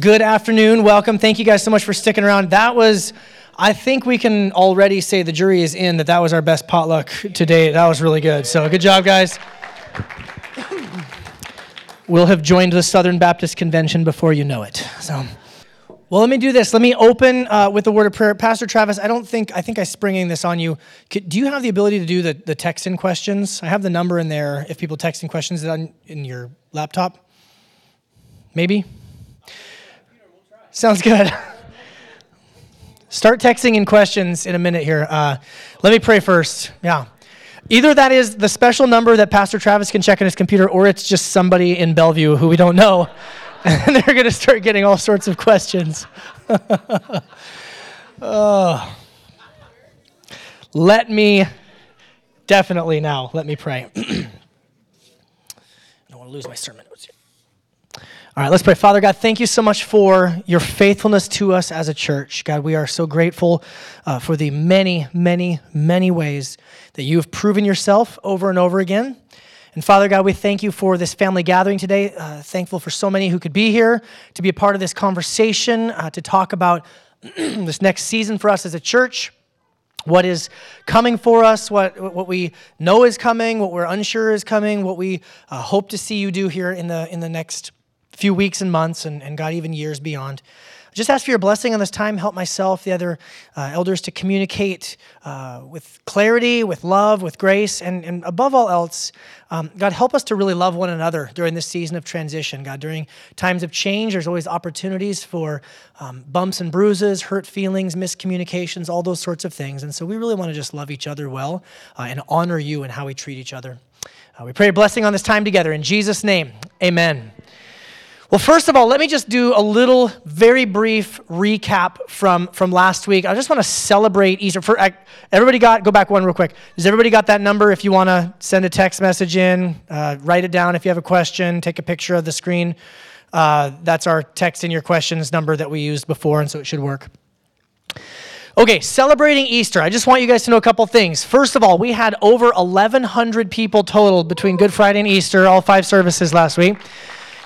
Good afternoon. Welcome. Thank you guys so much for sticking around. That was, I think we can already say the jury is in that that was our best potluck today. That was really good. So good job, guys. We'll have joined the Southern Baptist Convention before you know it. So. Well, let me do this. Let me open uh, with the word of prayer. Pastor Travis, I don't think, I think I'm springing this on you. Could, do you have the ability to do the, the text in questions? I have the number in there if people text in questions on, in your laptop. Maybe? Sounds good. Start texting in questions in a minute here. Uh, let me pray first. Yeah. Either that is the special number that Pastor Travis can check on his computer, or it's just somebody in Bellevue who we don't know. And they're going to start getting all sorts of questions. oh. Let me, definitely now, let me pray. I don't want to lose my sermon notes. All right, let's pray. Father God, thank you so much for your faithfulness to us as a church. God, we are so grateful uh, for the many, many, many ways that you have proven yourself over and over again. And Father God, we thank you for this family gathering today. Uh, thankful for so many who could be here to be a part of this conversation, uh, to talk about this next season for us as a church what is coming for us, what, what we know is coming, what we're unsure is coming, what we uh, hope to see you do here in the, in the next few weeks and months, and, and God, even years beyond. Just ask for your blessing on this time. Help myself, the other uh, elders, to communicate uh, with clarity, with love, with grace, and, and above all else, um, God, help us to really love one another during this season of transition. God, during times of change, there's always opportunities for um, bumps and bruises, hurt feelings, miscommunications, all those sorts of things. And so we really want to just love each other well uh, and honor you and how we treat each other. Uh, we pray a blessing on this time together. In Jesus' name, amen. Well, first of all, let me just do a little, very brief recap from, from last week. I just want to celebrate Easter. For, everybody got, go back one real quick. Does everybody got that number? If you want to send a text message in, uh, write it down. If you have a question, take a picture of the screen. Uh, that's our text in your questions number that we used before, and so it should work. Okay, celebrating Easter. I just want you guys to know a couple things. First of all, we had over 1,100 people total between Good Friday and Easter, all five services last week.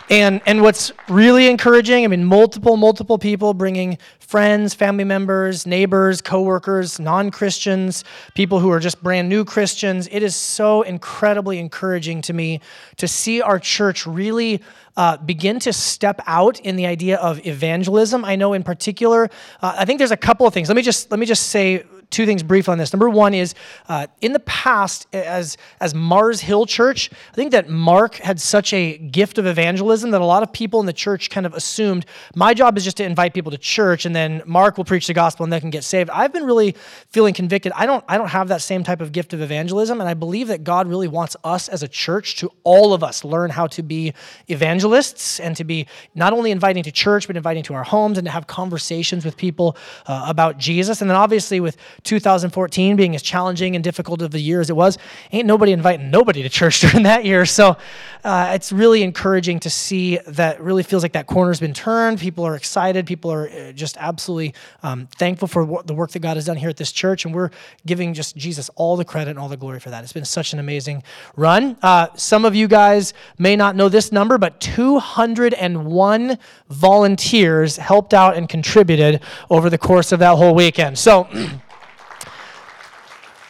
And, and what's really encouraging, I mean, multiple, multiple people bringing friends, family members, neighbors, coworkers, non Christians, people who are just brand new Christians. It is so incredibly encouraging to me to see our church really uh, begin to step out in the idea of evangelism. I know in particular, uh, I think there's a couple of things. Let me just let me just say two things brief on this. Number one is uh, in the past, as, as Mars Hill Church, I think that Mark had such a gift of evangelism that a lot of people in the church kind of assumed my job is just to invite people to church and then Mark will preach the gospel and they can get saved. I've been really feeling convicted. I don't, I don't have that same type of gift of evangelism, and I believe that God really wants us as a church to all of us learn how to be evangelists and to be not only inviting to church, but inviting to our homes and to have conversations with people uh, about Jesus. And then obviously with 2014 being as challenging and difficult of a year as it was, ain't nobody inviting nobody to church during that year. So uh, it's really encouraging to see that really feels like that corner's been turned. People are excited. People are uh, just absolutely um, thankful for the work that God has done here at this church. And we're giving just Jesus all the credit and all the glory for that. It's been such an amazing run. Uh, some of you guys may not know this number, but 201 volunteers helped out and contributed over the course of that whole weekend. So,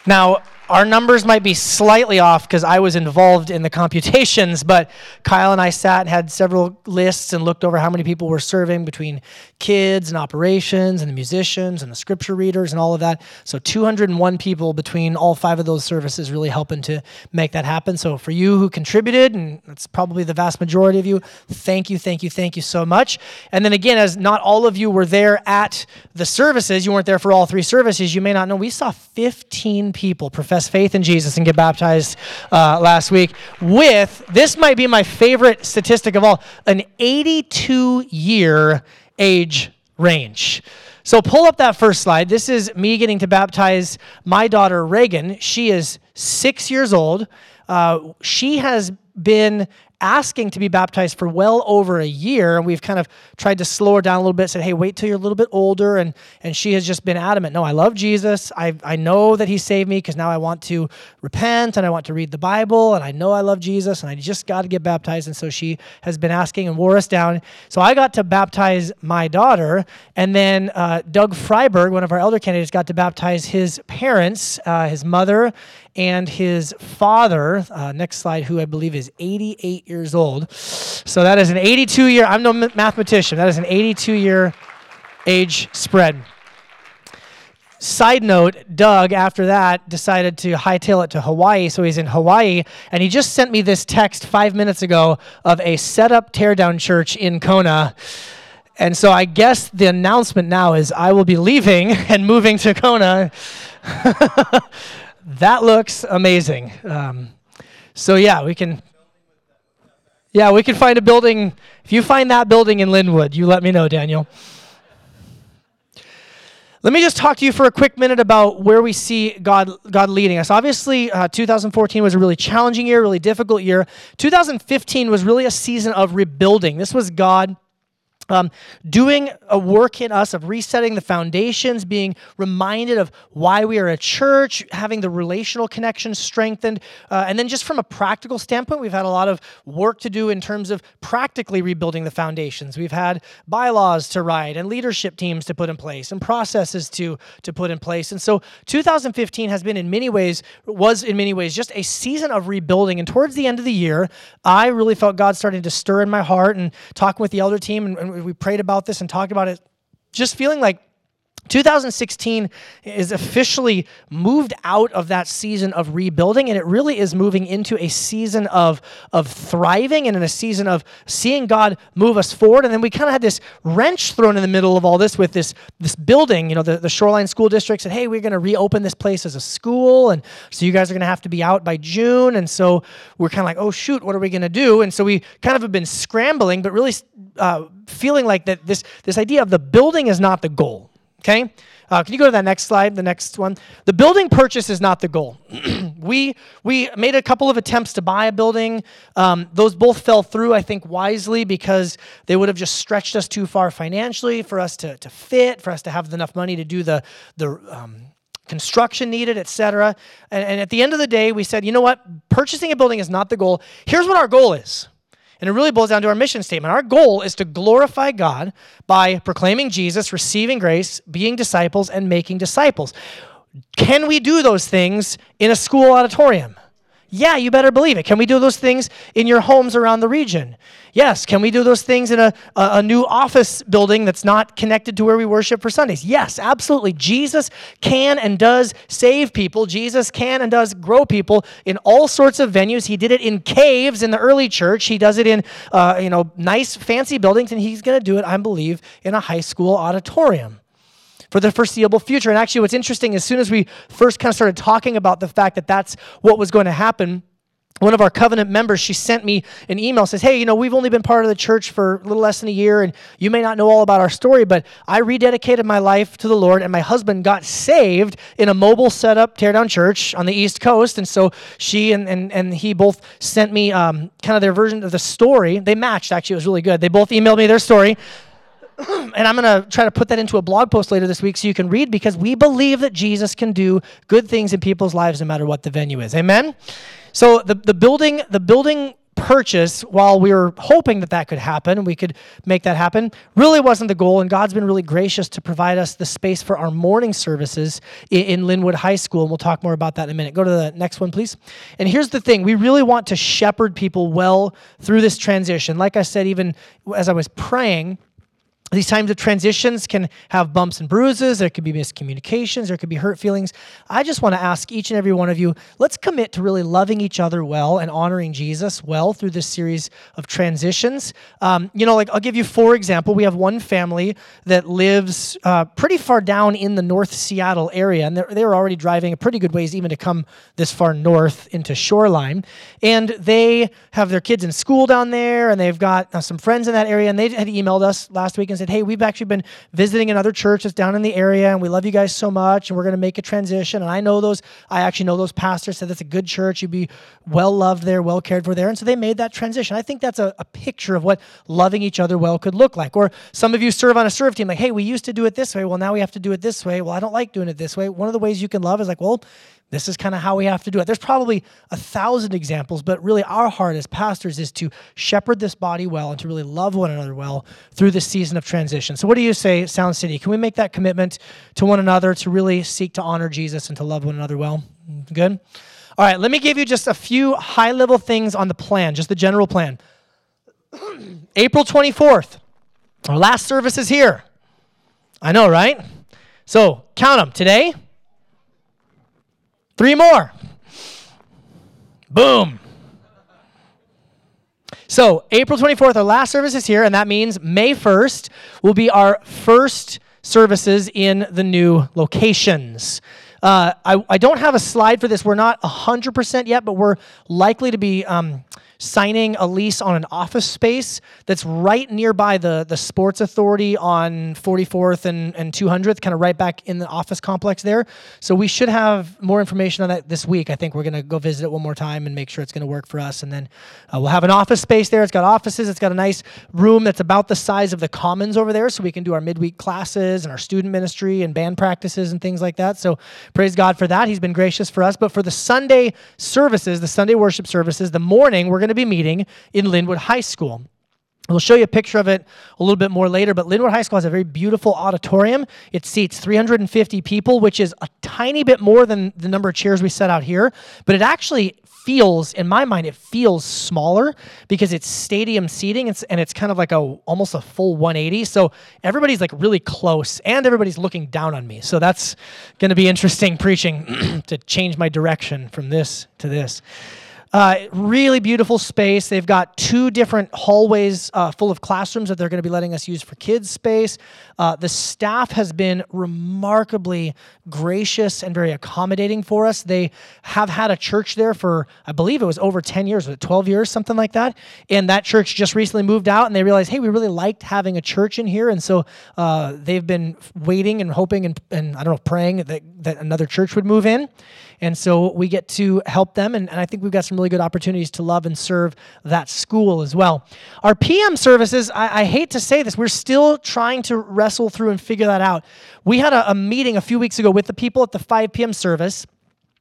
Now, our numbers might be slightly off because I was involved in the computations, but Kyle and I sat and had several lists and looked over how many people were serving between kids and operations and the musicians and the scripture readers and all of that. So 201 people between all five of those services really helping to make that happen. So for you who contributed, and that's probably the vast majority of you, thank you, thank you, thank you so much. And then again, as not all of you were there at the services, you weren't there for all three services, you may not know, we saw 15 people profess faith in Jesus and get baptized uh, last week with, this might be my favorite statistic of all, an 82 year age range. So pull up that first slide. This is me getting to baptize my daughter Reagan. She is six years old. Uh, she has been asking to be baptized for well over a year. And we've kind of tried to slow her down a little bit, said, hey, wait till you're a little bit older. And, and she has just been adamant no, I love Jesus. I, I know that he saved me because now I want to repent and I want to read the Bible. And I know I love Jesus and I just got to get baptized. And so she has been asking and wore us down. So I got to baptize my daughter. And then uh, Doug Freiberg, one of our elder candidates, got to baptize his parents, uh, his mother and his father, uh, next slide, who I believe is 88 years old. So that is an 82 year, I'm no mathematician, that is an 82 year age spread. Side note, Doug, after that, decided to hightail it to Hawaii. So he's in Hawaii, and he just sent me this text five minutes ago of a setup teardown church in Kona. And so I guess the announcement now is I will be leaving and moving to Kona. that looks amazing. Um, so yeah, we can. Yeah, we can find a building. If you find that building in Lynnwood, you let me know, Daniel. Let me just talk to you for a quick minute about where we see God, God leading us. Obviously, uh, 2014 was a really challenging year, really difficult year. 2015 was really a season of rebuilding. This was God um, doing a work in us of resetting the foundations, being reminded of why we are a church, having the relational connection strengthened. Uh, and then, just from a practical standpoint, we've had a lot of work to do in terms of practically rebuilding the foundations. We've had bylaws to write, and leadership teams to put in place, and processes to, to put in place. And so, 2015 has been, in many ways, was in many ways just a season of rebuilding. And towards the end of the year, I really felt God starting to stir in my heart and talking with the elder team and, and we prayed about this and talked about it, just feeling like 2016 is officially moved out of that season of rebuilding and it really is moving into a season of, of thriving and in a season of seeing God move us forward. And then we kind of had this wrench thrown in the middle of all this with this, this building. You know, the, the Shoreline School District said, hey, we're going to reopen this place as a school. And so you guys are going to have to be out by June. And so we're kind of like, oh, shoot, what are we going to do? And so we kind of have been scrambling, but really uh, feeling like that this, this idea of the building is not the goal Okay? Uh, can you go to that next slide, the next one? The building purchase is not the goal. we, we made a couple of attempts to buy a building. Um, those both fell through, I think, wisely because they would have just stretched us too far financially for us to, to fit, for us to have enough money to do the, the um, construction needed, et cetera. And, and at the end of the day, we said, you know what? Purchasing a building is not the goal. Here's what our goal is and it really boils down to our mission statement. Our goal is to glorify God by proclaiming Jesus, receiving grace, being disciples, and making disciples. Can we do those things in a school auditorium? Yeah, you better believe it. Can we do those things in your homes around the region? Yes. Can we do those things in a, a, a, new office building that's not connected to where we worship for Sundays? Yes, absolutely. Jesus can and does save people. Jesus can and does grow people in all sorts of venues. He did it in caves in the early church. He does it in uh, you know nice fancy buildings, and he's going to do it, I believe, in a high school auditorium for the foreseeable future. And actually, what's interesting, as soon as we first kind of started talking about the fact that that's what was going to happen, one of our covenant members she sent me an email says hey you know we've only been part of the church for a little less than a year and you may not know all about our story but i rededicated my life to the lord and my husband got saved in a mobile setup teardown church on the east coast. And so she and, and, and he both sent me um, kind of their version of the story. They matched actually it was really good. They both emailed me their story and I'm going to try to put that into a blog post later this week so you can read because we believe that Jesus can do good things in people's lives no matter what the venue is. Amen. So the, the building the building purchase while we were hoping that that could happen we could make that happen really wasn't the goal. And god's been really gracious to provide us the space for our morning services in, in lynnwood high school. And we'll talk more about that in a minute. Go to the next one please. And here's the thing. We really want to shepherd people well through this transition. Like i said even as i was praying these times of transitions can have bumps and bruises. There could be miscommunications. There could be hurt feelings. I just want to ask each and every one of you let's commit to really loving each other well and honoring Jesus well through this series of transitions. Um, you know, like I'll give you four example. We have one family that lives uh, pretty far down in the North Seattle area, and they're, they're already driving a pretty good ways even to come this far north into Shoreline. And they have their kids in school down there, and they've got uh, some friends in that area, and they had emailed us last week and and said, Hey, we've actually been visiting another church that's down in the area, and we love you guys so much, and we're going to make a transition. And I know those, I actually know those pastors said that's a good church. You'd be well loved there, well cared for there. And so they made that transition. I think that's a, a picture of what loving each other well could look like. Or some of you serve on a serve team, like, Hey, we used to do it this way. Well, now we have to do it this way. Well, I don't like doing it this way. One of the ways you can love is like, well, this is kind of how we have to do it. There's probably a thousand examples, but really our heart as pastors is to shepherd this body well and to really love one another well through this season of transition. So, what do you say, Sound City? Can we make that commitment to one another to really seek to honor Jesus and to love one another well? Good? All right, let me give you just a few high level things on the plan, just the general plan. April 24th, our last service is here. I know, right? So, count them. Today, Three more. Boom. So, April 24th, our last service is here, and that means May 1st will be our first services in the new locations. Uh, I, I don't have a slide for this. We're not 100% yet, but we're likely to be um, signing a lease on an office space that's right nearby the, the Sports Authority on 44th and, and 200th, kind of right back in the office complex there. So we should have more information on that this week. I think we're going to go visit it one more time and make sure it's going to work for us. And then uh, we'll have an office space there. It's got offices, it's got a nice room that's about the size of the commons over there, so we can do our midweek classes and our student ministry and band practices and things like that. So praise God for that. He's been gracious for us. But for the Sunday services, the Sunday worship services, the morning, we're going going to be meeting in Lynnwood High School. We'll show you a picture of it a little bit more later, but Lynnwood High School has a very beautiful auditorium. It seats 350 people, which is a tiny bit more than the number of chairs we set out here, but it actually feels, in my mind, it feels smaller because it's stadium seating and it's kind of like a almost a full 180. So everybody's like really close and everybody's looking down on me. So that's going to be interesting preaching to change my direction from this to this. Uh, really beautiful space. They've got two different hallways uh, full of classrooms that they're going to be letting us use for kids' space. Uh, the staff has been remarkably gracious and very accommodating for us. They have had a church there for, I believe it was over 10 years, was it 12 years, something like that? And that church just recently moved out and they realized, hey, we really liked having a church in here. And so uh, they've been waiting and hoping and, and, I don't know, praying that, that another church would move in. And so we get to help them. And, and I think we've got some really good opportunities to love and serve that school as well. Our PM services, I, I hate to say this, we're still trying to wrestle through and figure that out. We had a, a meeting a few weeks ago with the people at the 5 p.m. service.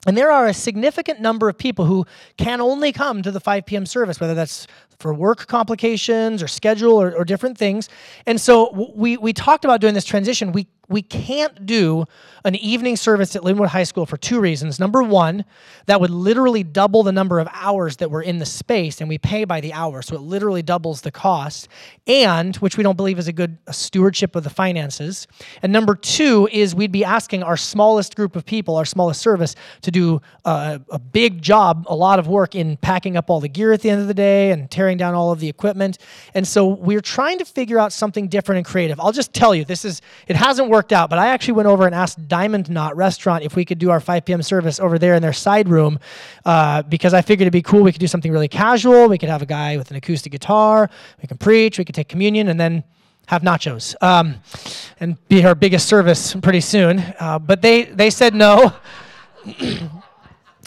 And there are a significant number of people who can only come to the 5 p.m. service, whether that's for work complications or schedule or, or different things. And so we, we talked about doing this transition. We we can't do an evening service at Lynnwood High School for two reasons. Number one, that would literally double the number of hours that we're in the space, and we pay by the hour, so it literally doubles the cost, and which we don't believe is a good stewardship of the finances. And number two is we'd be asking our smallest group of people, our smallest service, to do a, a big job, a lot of work in packing up all the gear at the end of the day and tearing down all of the equipment. And so we're trying to figure out something different and creative. I'll just tell you, this is it hasn't worked worked out, but I actually went over and asked Diamond Knot Restaurant if we could do our 5 p.m. service over there in their side room uh, because I figured it'd be cool. We could do something really casual. We could have a guy with an acoustic guitar. We can preach. We could take communion and then have nachos um, and be our biggest service pretty soon. Uh, but they, they said no.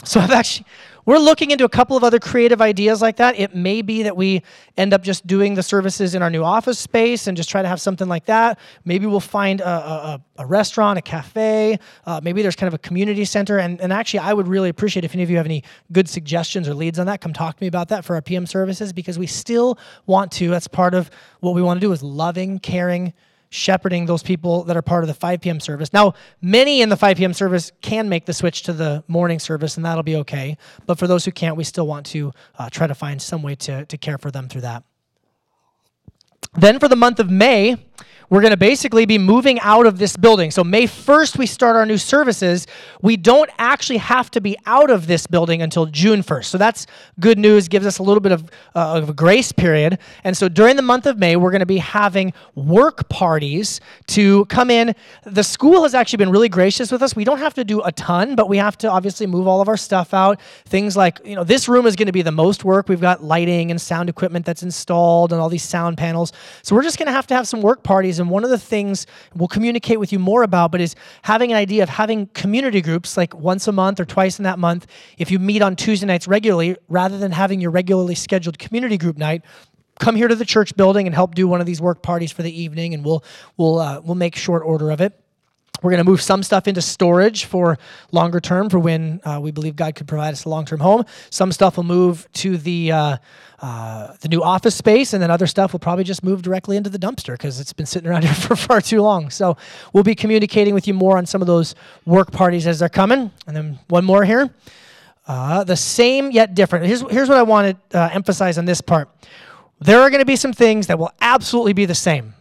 so I've actually we're looking into a couple of other creative ideas like that. It may be that we end up just doing the services in our new office space and just try to have something like that. Maybe we'll find a, a, a restaurant, a cafe. Uh, maybe there's kind of a community center. And, and actually, I would really appreciate if any of you have any good suggestions or leads on that. Come talk to me about that for our PM services because we still want to. That's part of what we want to do is loving, caring, shepherding those people that are part of the 5 p.m. service. Now, many in the 5 p.m. service can make the switch to the morning service, and that'll be okay. But for those who can't, we still want to uh, try to find some way to, to care for them through that. Then for the month of May, we're going to basically be moving out of this building. So, May 1st, we start our new services. We don't actually have to be out of this building until June 1st. So, that's good news, gives us a little bit of, uh, of a grace period. And so, during the month of May, we're going to be having work parties to come in. The school has actually been really gracious with us. We don't have to do a ton, but we have to obviously move all of our stuff out. Things like, you know, this room is going to be the most work. We've got lighting and sound equipment that's installed and all these sound panels. So we're just going to have to have some work parties. And one of the things we'll communicate with you more about, but is having an idea of having community groups like once a month or twice in that month. If you meet on Tuesday nights regularly, rather than having your regularly scheduled community group night, come here to the church building and help do one of these work parties for the evening, and we'll we'll uh, we'll make short order of it. We're going to move some stuff into storage for longer term for when uh, we believe God could provide us a long term home. Some stuff will move to the uh, uh, the new office space, and then other stuff will probably just move directly into the dumpster because it's been sitting around here for far too long. So we'll be communicating with you more on some of those work parties as they're coming. And then one more here. Uh, the same yet different. Here's, here's what I want to uh, emphasize on this part. There are going to be some things that will absolutely be the same.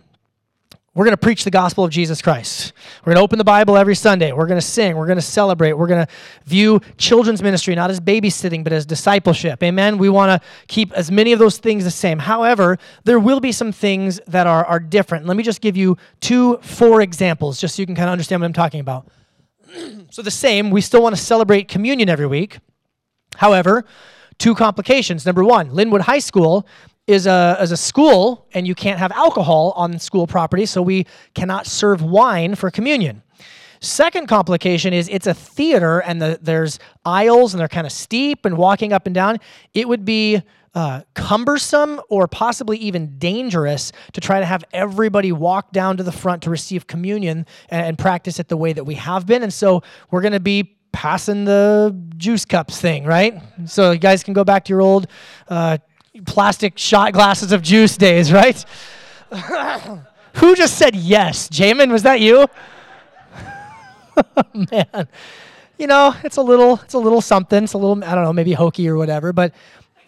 We're going to preach the gospel of Jesus Christ. We're going to open the Bible every Sunday. We're going to sing. We're going to celebrate. We're going to view children's ministry not as babysitting, but as discipleship. Amen. We want to keep as many of those things the same. However, there will be some things that are, are different. Let me just give you two, four examples just so you can kind of understand what I'm talking about. so, the same, we still want to celebrate communion every week. However, two complications. Number one, Lynnwood High School is a, a school and you can't have alcohol on school property, so we cannot serve wine for communion. Second complication is it's a theater and the, there's aisles and they're kind of steep and walking up and down. It would be uh, cumbersome or possibly even dangerous to try to have everybody walk down to the front to receive communion and, and practice it the way that we have been. And so we're going to be passing the juice cups thing, right? So you guys can go back to your old uh, plastic shot glasses of juice days, right? Who just said yes? Jamin, was that you? Man, you know, it's a little, it's a little something. It's a little, I don't know, maybe hokey or whatever, but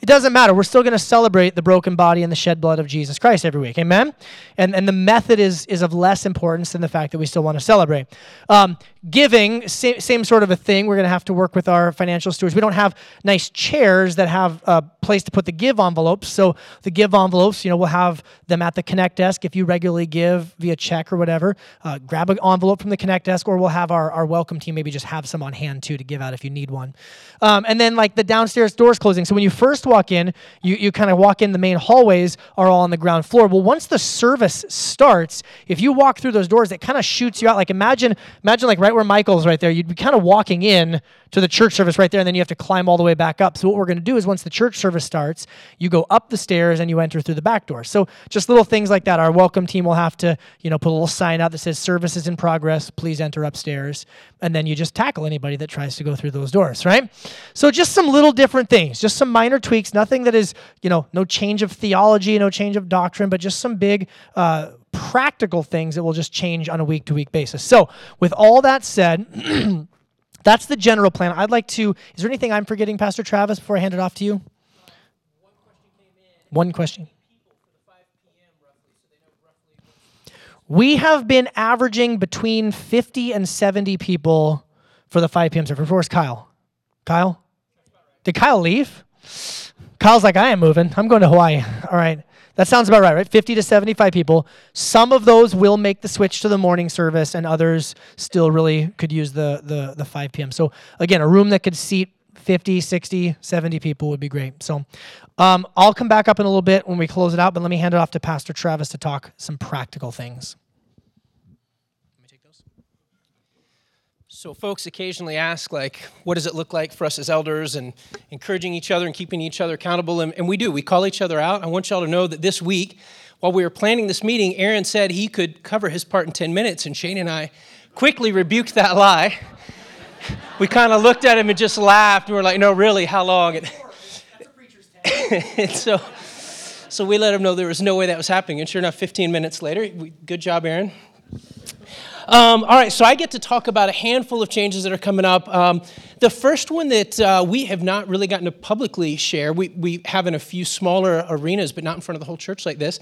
it doesn't matter. We're still going to celebrate the broken body and the shed blood of Jesus Christ every week. Amen? And, and the method is, is of less importance than the fact that we still want to celebrate. Um, giving, same, same sort of a thing. We're going to have to work with our financial stewards. We don't have nice chairs that have a place to put the give envelopes. So the give envelopes, you know, we'll have them at the Connect desk. If you regularly give via check or whatever, uh, grab an envelope from the Connect desk, or we'll have our, our welcome team maybe just have some on hand too to give out if you need one. Um, and then like the downstairs doors closing. So when you first walk in, you, you kind of walk in, the main hallways are all on the ground floor. Well, once the service starts, if you walk through those doors, it kind of shoots you out. Like imagine, imagine like right where Michael's right there, you'd be kind of walking in to the church service right there, and then you have to climb all the way back up. So what we're going to do is once the church service starts, you go up the stairs and you enter through the back door. So just little things like that. Our welcome team will have to, you know, put a little sign out that says service is in progress. Please enter upstairs. And then you just tackle anybody that tries to go through those doors, right? So just some little different things, just some minor tweaks, nothing that is, you know, no change of theology, no change of doctrine, but just some big uh, practical things that will just change on a week to week basis. So, with all that said, that's the general plan. I'd like to, is there anything I'm forgetting, Pastor Travis, before I hand it off to you? One question. We have been averaging between 50 and 70 people for the 5 p.m. service. Where's Kyle? Kyle? Did Kyle leave? Kyle's like, I am moving. I'm going to Hawaii. All right. That sounds about right, right? 50 to 75 people. Some of those will make the switch to the morning service, and others still really could use the, the, the 5 p.m. So, again, a room that could seat 50, 60, 70 people would be great. So, um, I'll come back up in a little bit when we close it out, but let me hand it off to Pastor Travis to talk some practical things. So, folks occasionally ask, like, what does it look like for us as elders and encouraging each other and keeping each other accountable? And, and, we do. We call each other out. I want y'all to know that this week, while we were planning this meeting, Aaron said he could cover his part in 10 minutes, and Shane and I quickly rebuked that lie. we kind of looked at him and just laughed, and we are like, no, really, how long? and so, so we let him know there was no way that was happening. And sure enough, 15 minutes later, we, good job, Aaron. Um, all right, so I get to talk about a handful of changes that are coming up. Um, the first one that uh, we have not really gotten to publicly share, we, we have in a few smaller arenas, but not in front of the whole church like this.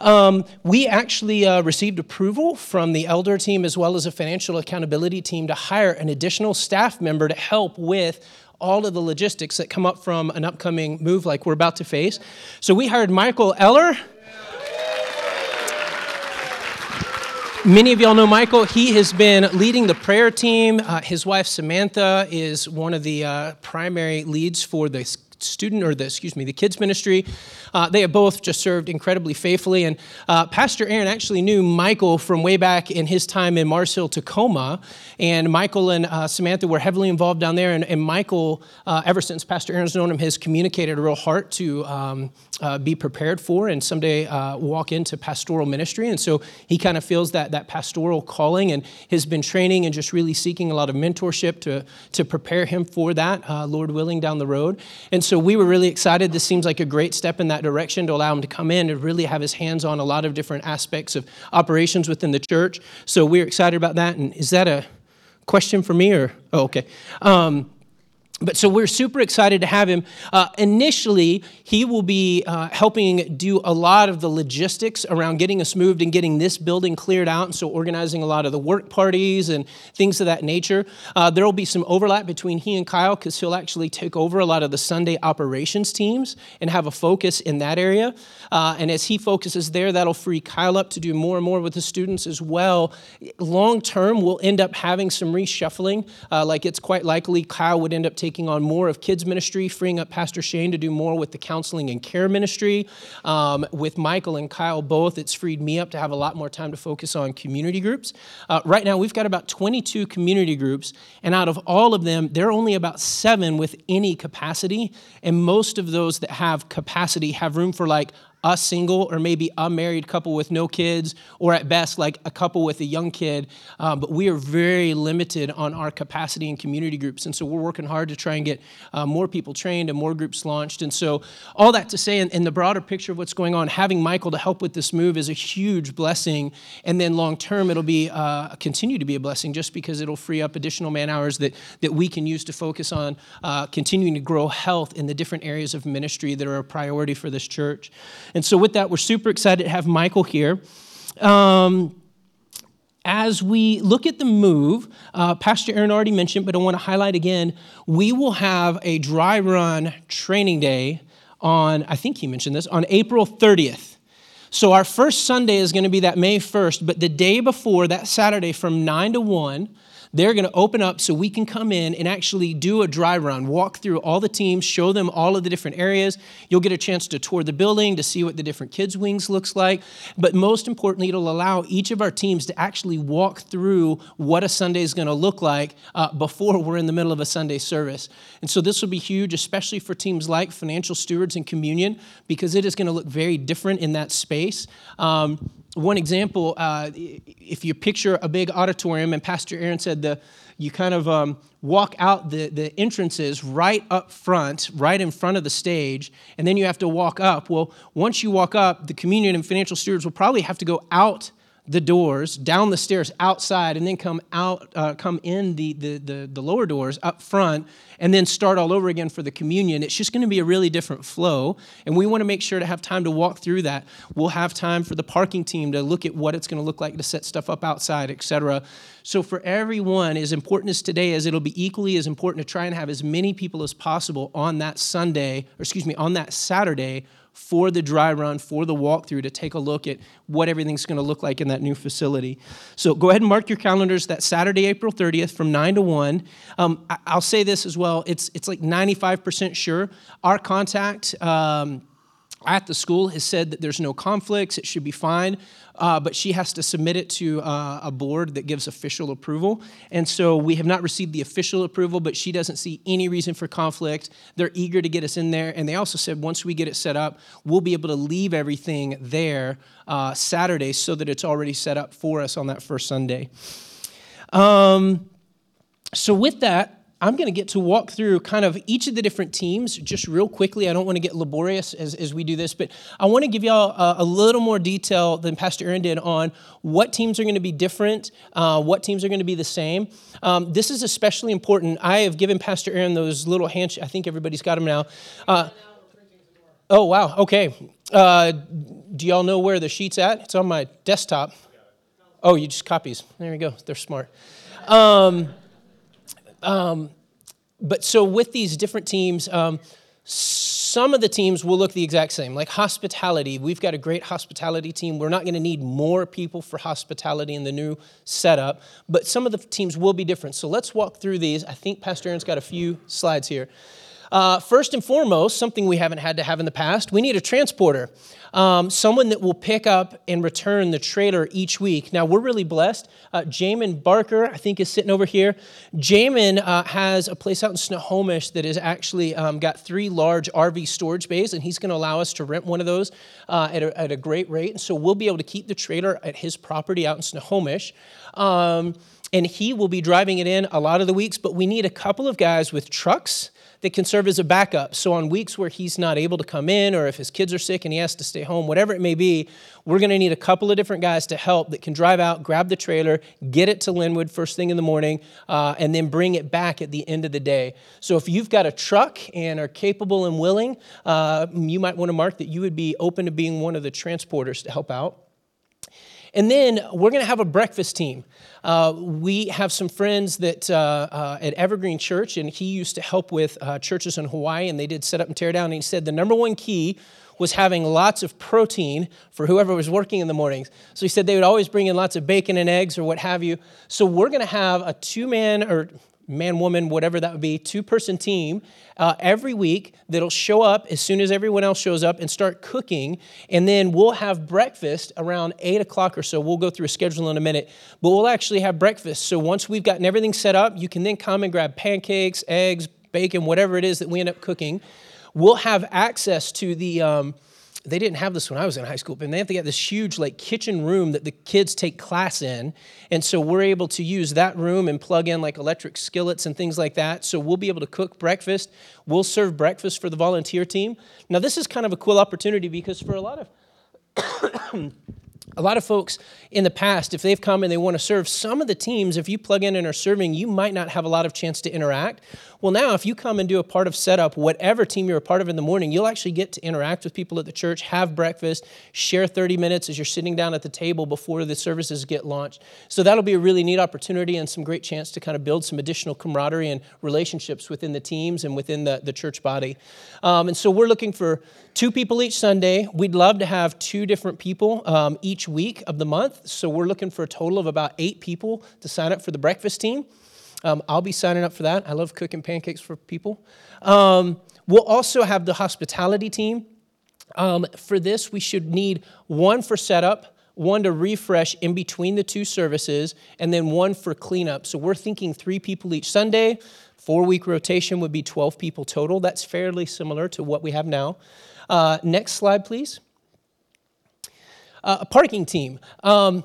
Um, we actually uh, received approval from the elder team as well as a financial accountability team to hire an additional staff member to help with all of the logistics that come up from an upcoming move like we're about to face. So we hired Michael Eller. Many of y'all know Michael. He has been leading the prayer team. Uh, his wife, Samantha, is one of the uh, primary leads for the student or the excuse me the kids ministry uh, they have both just served incredibly faithfully. And uh, pastor aaron actually knew michael from way back in his time in mars hill tacoma. And michael and uh, samantha were heavily involved down there. And, and michael uh, ever since pastor aaron's known him has communicated a real heart to um, uh, be prepared for and someday uh, walk into pastoral ministry. And so he kind of feels that that pastoral calling and has been training and just really seeking a lot of mentorship to, to prepare him for that lord willing down the road. And so we were really excited. This seems like a great step in that direction to allow him to come in and really have his hands on a lot of different aspects of operations within the church. So we're excited about that. And is that a question for me or? Oh, okay. Um, but so we're super excited to have him. Uh, initially, he will be uh, helping do a lot of the logistics around getting us moved and getting this building cleared out. And so, organizing a lot of the work parties and things of that nature. Uh, there will be some overlap between he and Kyle because he'll actually take over a lot of the Sunday operations teams and have a focus in that area. Uh, and as he focuses there, that'll free Kyle up to do more and more with the students as well. Long term, we'll end up having some reshuffling. Uh, like it's quite likely Kyle would end up taking taking on more of kids ministry, freeing up Pastor Shane to do more with the counseling and care ministry. Um, with Michael and Kyle both, it's freed me up to have a lot more time to focus on community groups. Uh, right now, we've got about 22 community groups, and out of all of them, there are only about seven with any capacity, and most of those that have capacity have room for like a single or maybe a married couple with no kids, or at best, like a couple with a young kid. Um, but we are very limited on our capacity in community groups. And so we're working hard to try and get uh, more people trained and more groups launched. And so, all that to say, in, in, the broader picture of what's going on, having Michael to help with this move is a huge blessing. And then long term, it'll be uh, continue to be a blessing just because it'll free up additional man hours that, that we can use to focus on uh, continuing to grow health in the different areas of ministry that are a priority for this church. And so, with that, we're super excited to have Michael here. Um, as we look at the move, uh, Pastor Aaron already mentioned, but I want to highlight again we will have a dry run training day on, I think he mentioned this, on April 30th. So our first Sunday is going to be that May 1st, but the day before, that Saturday from 9 to 1, they're going to open up so we can come in and actually do a dry run, walk through all the teams, show them all of the different areas. You'll get a chance to tour the building to see what the different kids' wings looks like. But most importantly, it'll allow each of our teams to actually walk through what a Sunday is going to look like uh, before we're in the middle of a Sunday service. And so this will be huge, especially for teams like Financial Stewards and Communion, because it is going to look very different in that space. Um, one example, uh, if you picture a big auditorium, and Pastor Aaron said the, you kind of um, walk out the, the entrances right up front, right in front of the stage, and then you have to walk up. Well, once you walk up, the communion and financial stewards will probably have to go out the doors, down the stairs outside, and then come out, uh, come in the, the, the, the, lower doors up front, and then start all over again for the communion. It's just going to be a really different flow, and we want to make sure to have time to walk through that. We'll have time for the parking team to look at what it's going to look like to set stuff up outside, etc. So for everyone, as important as today is, it'll be equally as important to try and have as many people as possible on that Sunday, or excuse me, on that Saturday for the dry run, for the walkthrough to take a look at what everything's going to look like in that new facility. So go ahead and mark your calendars that Saturday, April 30th from 9 to 1. Um, I'll say this as well it's, it's like 95% sure. Our contact, um, at the school has said that there's no conflicts, it should be fine, uh, but she has to submit it to uh, a board that gives official approval. And so we have not received the official approval, but she doesn't see any reason for conflict. They're eager to get us in there. And they also said once we get it set up, we'll be able to leave everything there uh, Saturday so that it's already set up for us on that first Sunday. Um, so, with that, I'm going to get to walk through kind of each of the different teams just real quickly. I don't want to get laborious as, as we do this, but I want to give y'all a, a little more detail than Pastor Aaron did on what teams are going to be different, uh, what teams are going to be the same. Um, this is especially important. I have given Pastor Aaron those little handshakes. I think everybody's got them now. Uh, oh, wow. Okay. Uh, do y'all know where the sheet's at? It's on my desktop. Oh, you just copies. There you go. They're smart. Um, um, but so with these different teams, um, some of the teams will look the exact same. Like hospitality, we've got a great hospitality team. We're not going to need more people for hospitality in the new setup, but some of the teams will be different. So let's walk through these. I think Pastor Aaron's got a few slides here. Uh, first and foremost, something we haven't had to have in the past, we need a transporter. Um, someone that will pick up and return the trailer each week. Now, we're really blessed. Uh, Jamin Barker, I think, is sitting over here. Jamin uh, has a place out in Snohomish that has actually um, got three large RV storage bays, and he's going to allow us to rent one of those uh, at, a, at, a, great rate. And so we'll be able to keep the trailer at his property out in Snohomish. Um, and he will be driving it in a lot of the weeks, but we need a couple of guys with trucks that can serve as a backup. So, on weeks where he's not able to come in, or if his kids are sick and he has to stay home, whatever it may be, we're going to need a couple of different guys to help that can drive out, grab the trailer, get it to Lynnwood first thing in the morning, uh, and then bring it back at the end of the day. So, if you've got a truck and are capable and willing, uh, you might want to mark that you would be open to being one of the transporters to help out. And then we're going to have a breakfast team. Uh, we have some friends that uh, uh, at Evergreen Church, and he used to help with uh, churches in Hawaii, and they did set up and tear down. And he said the number one key was having lots of protein for whoever was working in the mornings. So he said they would always bring in lots of bacon and eggs or what have you. So we're going to have a two man or man, woman, whatever that would be, two person team uh, every week that'll show up as soon as everyone else shows up and start cooking. And then we'll have breakfast around eight o'clock or so. We'll go through a schedule in a minute, but we'll actually have breakfast. So once we've gotten everything set up, you can then come and grab pancakes, eggs, bacon, whatever it is that we end up cooking. We'll have access to the, um, they didn't have this when I was in high school, but they have to get this huge like kitchen room that the kids take class in. And so we're able to use that room and plug in like electric skillets and things like that. So we'll be able to cook breakfast. We'll serve breakfast for the volunteer team. Now this is kind of a cool opportunity because for a lot of a lot of folks in the past, if they've come and they want to serve, some of the teams, if you plug in and are serving, you might not have a lot of chance to interact. Well, now, if you come and do a part of setup, whatever team you're a part of in the morning, you'll actually get to interact with people at the church, have breakfast, share 30 minutes as you're sitting down at the table before the services get launched. So that'll be a really neat opportunity and some great chance to kind of build some additional camaraderie and relationships within the teams and within the, the church body. Um, and so we're looking for two people each Sunday. We'd love to have two different people um, each week of the month. So we're looking for a total of about eight people to sign up for the breakfast team. Um, I'll be signing up for that. I love cooking pancakes for people. Um, we'll also have the hospitality team. Um, for this, we should need one for setup, one to refresh in between the two services, and then one for cleanup. So we're thinking three people each Sunday. Four week rotation would be 12 people total. That's fairly similar to what we have now. Uh, next slide, please. Uh, a parking team. Um,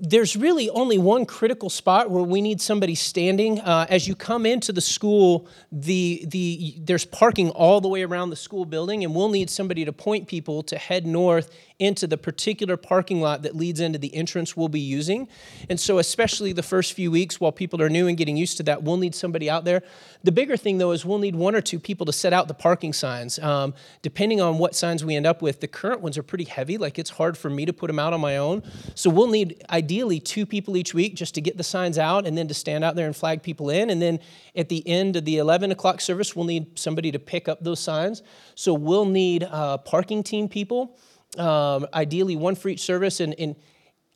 there's really only one critical spot where we need somebody standing. Uh, as you come into the school, the, the, there's parking all the way around the school building, and we'll need somebody to point people to head north into the particular parking lot that leads into the entrance we'll be using. And so, especially the first few weeks while people are new and getting used to that, we'll need somebody out there. The bigger thing, though, is we'll need one or two people to set out the parking signs. Um, depending on what signs we end up with, the current ones are pretty heavy, like it's hard for me to put them out on my own. So, we'll need ideally two people each week just to get the signs out and then to stand out there and flag people in. And then at the end of the 11 o'clock service, we'll need somebody to pick up those signs. So, we'll need uh, parking team people um, ideally one for each service. And, and,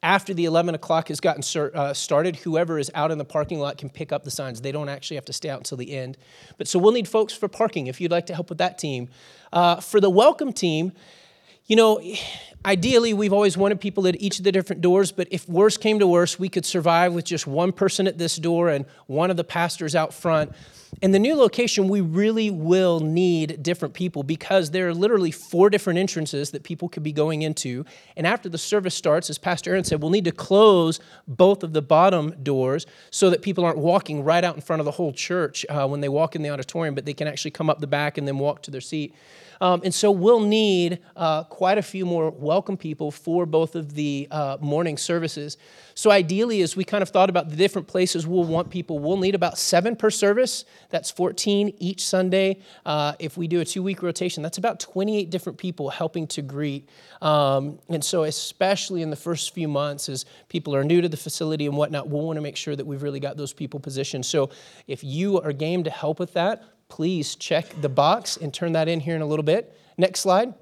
after the 11 o'clock has gotten uh, started, whoever is out in the parking lot can pick up the signs. They don't actually have to stay out until the end. But so we'll need folks for parking if you'd like to help with that team. Uh, for the welcome team, you know, ideally, we've always wanted people at each of the different doors, but if worse came to worse, we could survive with just one person at this door and one of the pastors out front. In the new location, we really will need different people because there are literally four different entrances that people could be going into. And after the service starts, as Pastor Aaron said, we'll need to close both of the bottom doors so that people aren't walking right out in front of the whole church uh, when they walk in the auditorium, but they can actually come up the back and then walk to their seat. Um, and so we'll need uh, quite a few more welcome people for both of the uh, morning services. So ideally, as we kind of thought about the different places we'll want people, we'll need about seven per service. That's 14 each Sunday. Uh, if we do a two week rotation, that's about 28 different people helping to greet. Um, and so, especially in the first few months, as people are new to the facility and whatnot, we'll want to make sure that we've really got those people positioned. So, if you are game to help with that, please check the box and turn that in here in a little bit. Next slide.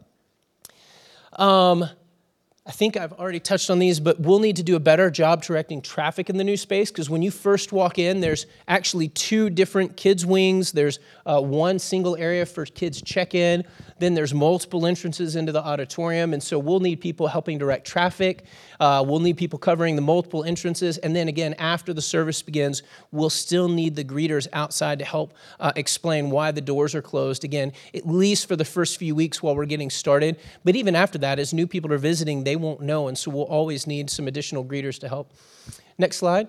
Um, I think I've already touched on these, but we'll need to do a better job directing traffic in the new space because when you first walk in, there's actually two different kids' wings. There's uh, one single area for kids check in, then there's multiple entrances into the auditorium. And so we'll need people helping direct traffic. Uh, we'll need people covering the multiple entrances. And then again, after the service begins, we'll still need the greeters outside to help uh, explain why the doors are closed. Again, at least for the first few weeks while we're getting started. But even after that, as new people are visiting, they won't know. And so we'll always need some additional greeters to help. Next slide.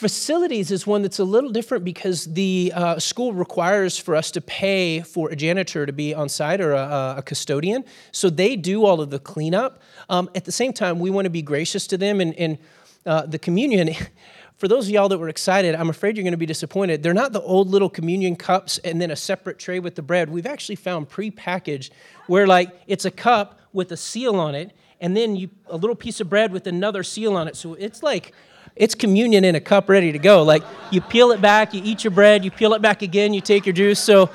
Facilities is one that's a little different because the uh, school requires for us to pay for a janitor to be on site or a, a custodian. So they do all of the cleanup. Um, at the same time, we want to be gracious to them. And, and uh, the communion, for those of y'all that were excited, I'm afraid you're going to be disappointed. They're not the old little communion cups and then a separate tray with the bread. We've actually found prepackaged where, like, it's a cup with a seal on it and then you, a little piece of bread with another seal on it. So it's like, it's communion in a cup ready to go. Like you peel it back, you eat your bread, you peel it back again, you take your juice. So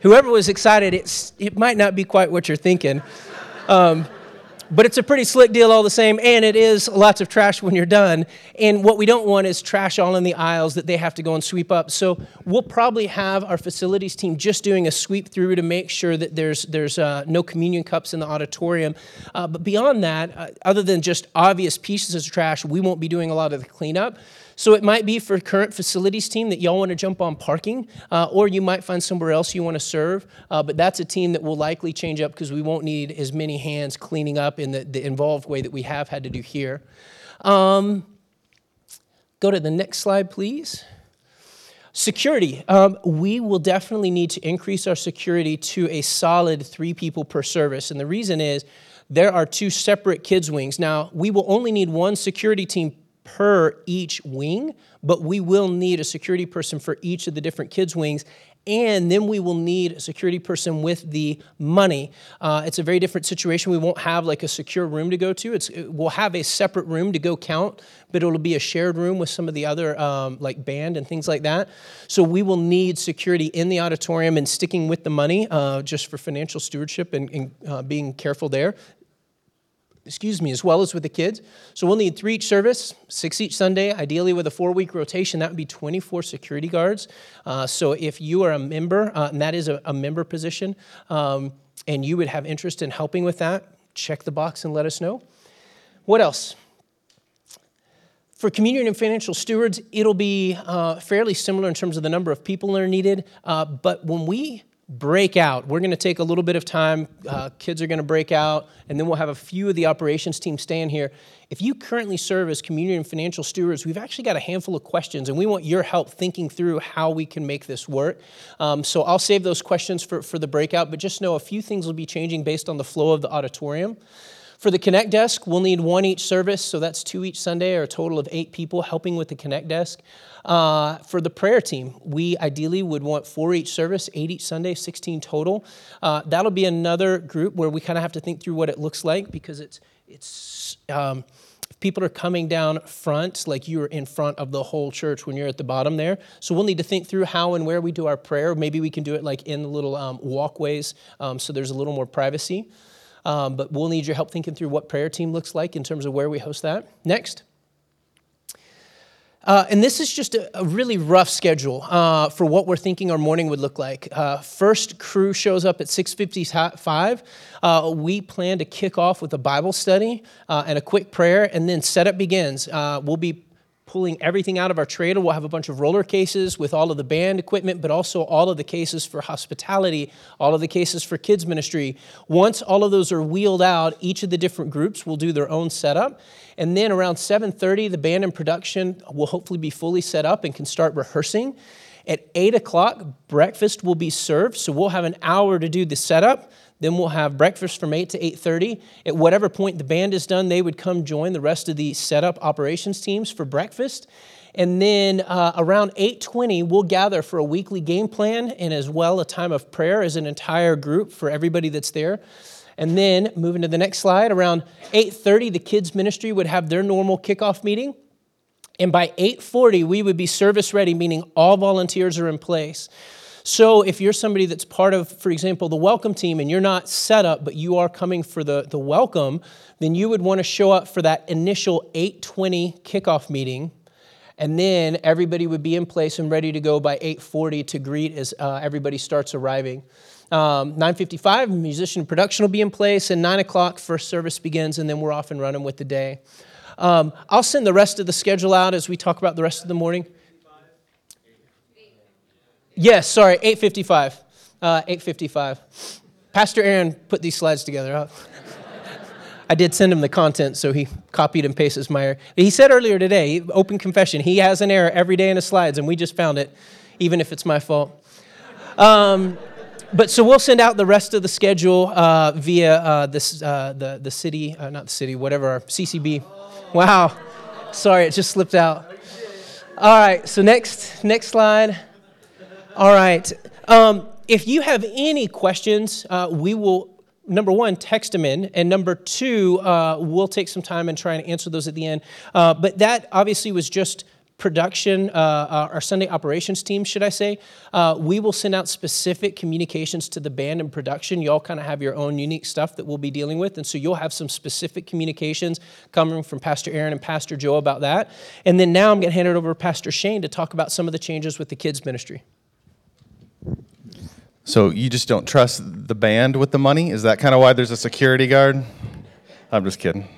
whoever was excited, it's, it might not be quite what you're thinking. Um, but it's a pretty slick deal all the same, and it is lots of trash when you're done. And what we don't want is trash all in the aisles that they have to go and sweep up. So we'll probably have our facilities team just doing a sweep through to make sure that there's there's uh, no communion cups in the auditorium. Uh, but beyond that, uh, other than just obvious pieces of trash, we won't be doing a lot of the cleanup. So it might be for current facilities team that y'all want to jump on parking, uh, or you might find somewhere else you want to serve. Uh, but that's a team that will likely change up because we won't need as many hands cleaning up in the, the involved way that we have had to do here. Um, go to the next slide, please. Security. Um, we will definitely need to increase our security to a solid three people per service. And the reason is there are two separate kids' wings. Now, we will only need one security team per each wing, but we will need a security person for each of the different kids' wings. And then we will need a security person with the money. Uh, it's a very different situation. We won't have like a secure room to go to. It's, we'll have a separate room to go count, but it'll be a shared room with some of the other um, like band and things like that. So we will need security in the auditorium and sticking with the money uh, just for financial stewardship and, and uh, being careful there excuse me, as well as with the kids. So we'll need three each service, six each Sunday, ideally with a four week rotation. That would be 24 security guards. Uh, so if you are a member, uh, and that is a, a member position, um, and you would have interest in helping with that, check the box and let us know. What else? For communion and financial stewards, it'll be uh, fairly similar in terms of the number of people that are needed. Uh, but when we break out. We're going to take a little bit of time. Uh, kids are going to break out, and then we'll have a few of the operations team staying here. If you currently serve as community and financial stewards, we've actually got a handful of questions, and we want your help thinking through how we can make this work. Um, so I'll save those questions for, for the breakout, but just know a few things will be changing based on the flow of the auditorium. For the Connect desk, we'll need one each service, so that's two each Sunday, or a total of eight people helping with the Connect desk. Uh, for the prayer team, we ideally would want four each service, eight each Sunday, 16 total. Uh, that'll be another group where we kind of have to think through what it looks like because it's, it's um, people are coming down front, like you're in front of the whole church when you're at the bottom there. So we'll need to think through how and where we do our prayer. Maybe we can do it like in the little um, walkways um, so there's a little more privacy. Um, but we'll need your help thinking through what prayer team looks like in terms of where we host that. Next. Uh, and this is just a, a really rough schedule uh, for what we're thinking our morning would look like. Uh, first crew shows up at 6.55. Uh, we plan to kick off with a Bible study uh, and a quick prayer, and then setup begins. Uh, we'll be pulling everything out of our trailer. We'll have a bunch of roller cases with all of the band equipment, but also all of the cases for hospitality, all of the cases for kids ministry. Once all of those are wheeled out, each of the different groups will do their own setup. And then around 7:30, the band and production will hopefully be fully set up and can start rehearsing. At 8 o'clock, breakfast will be served. So we'll have an hour to do the setup. Then we'll have breakfast from 8 to 8:30. At whatever point the band is done, they would come join the rest of the setup operations teams for breakfast. And then uh, around 8:20, we'll gather for a weekly game plan and as well a time of prayer as an entire group for everybody that's there. And then moving to the next slide, around 8:30, the kids ministry would have their normal kickoff meeting. And by 8:40, we would be service ready, meaning all volunteers are in place. So if you're somebody that's part of, for example, the welcome team and you're not set up, but you are coming for the, the welcome, then you would want to show up for that initial 820 kickoff meeting. And then everybody would be in place and ready to go by 840 to greet as uh, everybody starts arriving. Um, 9.55, musician production will be in place, and 9 o'clock, first service begins, and then we're off and running with the day. Um, I'll send the rest of the schedule out as we talk about the rest of the morning. Yes, sorry, 8.55. Uh, 8.55. Pastor Aaron put these slides together. I did send him the content, so he copied and pasted my error. He said earlier today, open confession, he has an error every day in his slides, and we just found it, even if it's my fault. Um, but so we'll send out the rest of the schedule uh, via uh, this, uh, the, the city, uh, not the city, whatever, our CCB. Wow. Sorry, it just slipped out. All right, so next, next slide. All right. Um, if you have any questions, uh, we will, number one, text them in, and number two, uh, we'll take some time and try and answer those at the end. Uh, but that obviously was just production, uh, uh, our Sunday operations team, should I say, uh, we will send out specific communications to the band and production. You all kind of have your own unique stuff that we'll be dealing with. And so you'll have some specific communications coming from Pastor Aaron and Pastor Joe about that. And then now I'm going to hand it over to Pastor Shane to talk about some of the changes with the kids' ministry. So you just don't trust the band with the money? Is that kind of why there's a security guard? I'm just kidding.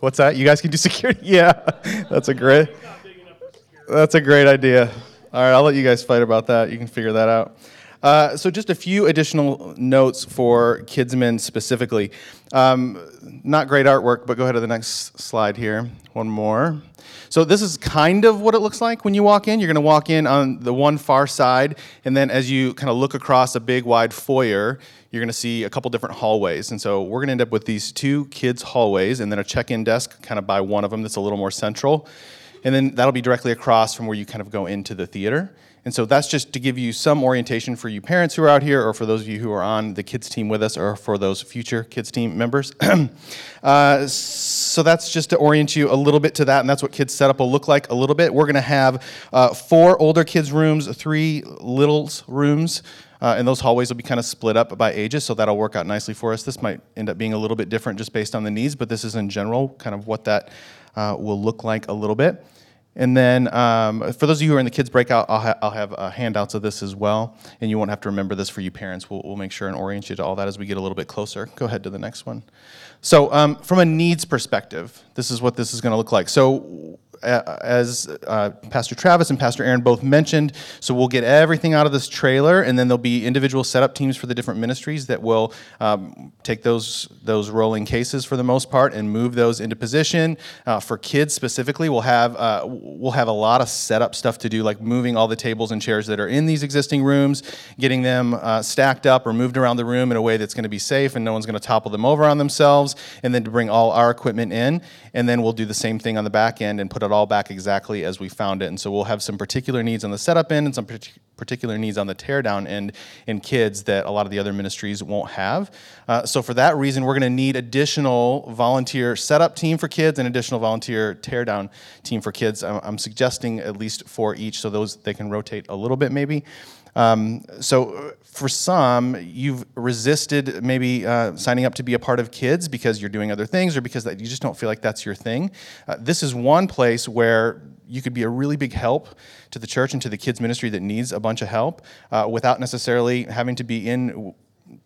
What's that? You guys can do security? Yeah, that's a great. That's a great idea. All right, I'll let you guys fight about that. You can figure that out. Uh, so, just a few additional notes for Kidsmen specifically. Um, not great artwork, but go ahead to the next slide here. One more. So, this is kind of what it looks like when you walk in. You're going to walk in on the one far side, and then as you kind of look across a big, wide foyer, you're going to see a couple different hallways. And so, we're going to end up with these two kids' hallways, and then a check in desk kind of by one of them that's a little more central. And then that'll be directly across from where you kind of go into the theater. And so that's just to give you some orientation for you parents who are out here, or for those of you who are on the kids team with us, or for those future kids team members. uh, so that's just to orient you a little bit to that, and that's what kids setup will look like a little bit. We're going to have uh, four older kids' rooms, three littles rooms. Uh, and those hallways will be kind of split up by ages, so that'll work out nicely for us. This might end up being a little bit different just based on the needs, but this is in general kind of what that uh, will look like a little bit. And then um, for those of you who are in the kids breakout, I'll, ha- I'll have uh, handouts of this as well. And you won't have to remember this for you parents. We'll, we'll make sure and orient you to all that as we get a little bit closer. Go ahead to the next one. So, um, from a needs perspective, this is what this is going to look like. So, as uh, Pastor Travis and Pastor Aaron both mentioned, so we'll get everything out of this trailer, and then there'll be individual setup teams for the different ministries that will um, take those those rolling cases for the most part and move those into position. Uh, for kids specifically, we'll have uh, we'll have a lot of setup stuff to do, like moving all the tables and chairs that are in these existing rooms, getting them uh, stacked up or moved around the room in a way that's going to be safe and no one's going to topple them over on themselves, and then to bring all our equipment in, and then we'll do the same thing on the back end and put it it all back exactly as we found it. And so we'll have some particular needs on the setup end and some particular needs on the teardown end in kids that a lot of the other ministries won't have. Uh, so for that reason, we're going to need additional volunteer setup team for kids and additional volunteer teardown team for kids. I'm, I'm suggesting at least four each, so those they can rotate a little bit maybe. Um, so uh, for some, you've resisted maybe uh, signing up to be a part of kids because you're doing other things or because you just don't feel like that's your thing. Uh, this is one place where you could be a really big help to the church and to the kids ministry that needs a bunch of help uh, without necessarily having to be in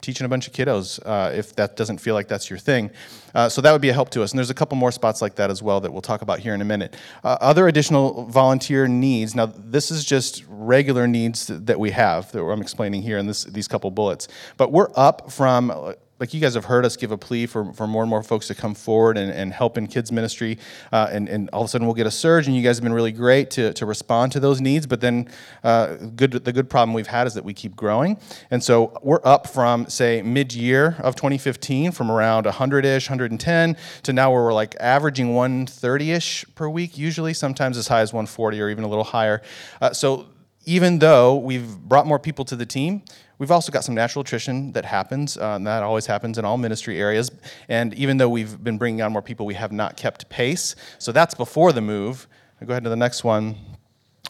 teaching a bunch of kiddos uh, if that doesn't feel like that's your thing. Uh, so that would be a help to us. And there's a couple more spots like that as well that we'll talk about here in a minute. Uh, other additional volunteer needs. Now, this is just regular needs that we have that I'm explaining here in this, these couple bullets. But we're up from like you guys have heard us give a plea for, for more and more folks to come forward and, and help in kids ministry uh, and, and all of a sudden we'll get a surge and you guys have been really great to, to respond to those needs. But then uh, good, the good problem we've had is that we keep growing. And so we're up from say mid-year of 2015 from around 100-ish 110 to now where we're like averaging 130-ish per week usually sometimes as high as 140 or even a little higher. Uh, so even though we've brought more people to the team, we've also got some natural attrition that happens, uh, and that always happens in all ministry areas. And even though we've been bringing on more people, we have not kept pace. So that's before the move. I'll go ahead to the next one.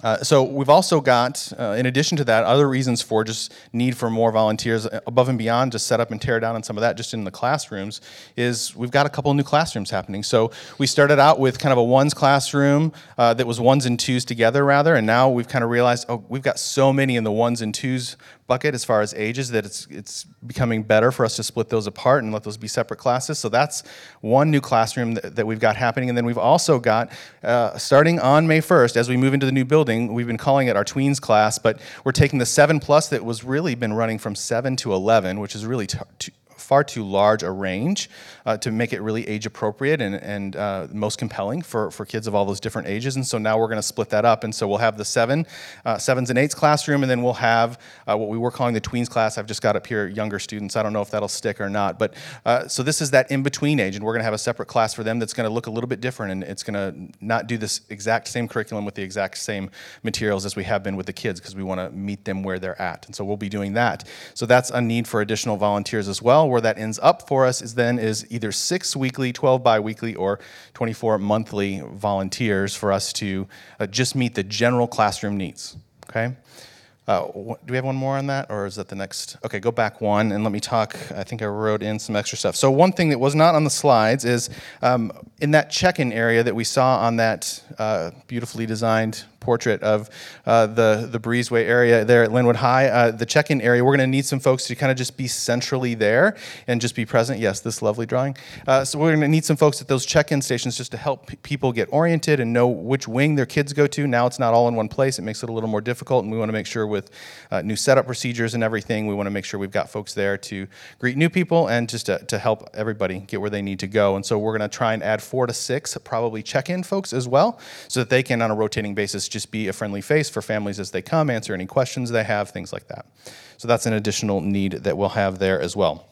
Uh, so we've also got, uh, in addition to that, other reasons for just need for more volunteers uh, above and beyond just set up and tear down and some of that just in the classrooms is we've got a couple new classrooms happening. So we started out with kind of a ones classroom uh, that was ones and twos together rather, and now we've kind of realized, oh, we've got so many in the ones and twos bucket as far as ages that it's it's becoming better for us to split those apart and let those be separate classes. So that's one new classroom that, that we've got happening, and then we've also got uh, starting on May 1st as we move into the new building. We've been calling it our tweens class, but we're taking the seven plus that was really been running from seven to 11, which is really t- t- far too large a range uh, to make it really age appropriate and, and uh, most compelling for, for kids of all those different ages. And so now we're going to split that up. And so we'll have the seven, uh, sevens and eights classroom, and then we'll have uh, what we were calling the tweens class. I've just got up here younger students. I don't know if that'll stick or not. But uh, so this is that in between age, and we're going to have a separate class for them that's going to look a little bit different, and it's going to not do this exact same curriculum with the exact same materials as we have been with the kids because we want to meet them where they're at. And so we'll be doing that. So that's a need for additional volunteers as well where that ends up for us is then is either six weekly, 12 biweekly, or 24 monthly volunteers for us to uh, just meet the general classroom needs. Okay. Uh, do we have one more on that, or is that the next? Okay, go back one and let me talk. I think I wrote in some extra stuff. So, one thing that was not on the slides is um, in that check in area that we saw on that uh, beautifully designed portrait of uh, the, the breezeway area there at Lynnwood High. Uh, the check in area, we're going to need some folks to kind of just be centrally there and just be present. Yes, this lovely drawing. Uh, so we're going to need some folks at those check in stations just to help p- people get oriented and know which wing their kids go to. Now it's not all in one place, it makes it a little more difficult, and we want to make sure with uh, new setup procedures and everything, we want to make sure we've got folks there to greet new people and just to, to help everybody get where they need to go. And so we're going to try and add four to six, probably check in folks as well, so that they can, on a rotating basis, just be a friendly face for families as they come, answer any questions they have, things like that. So that's an additional need that we'll have there as well.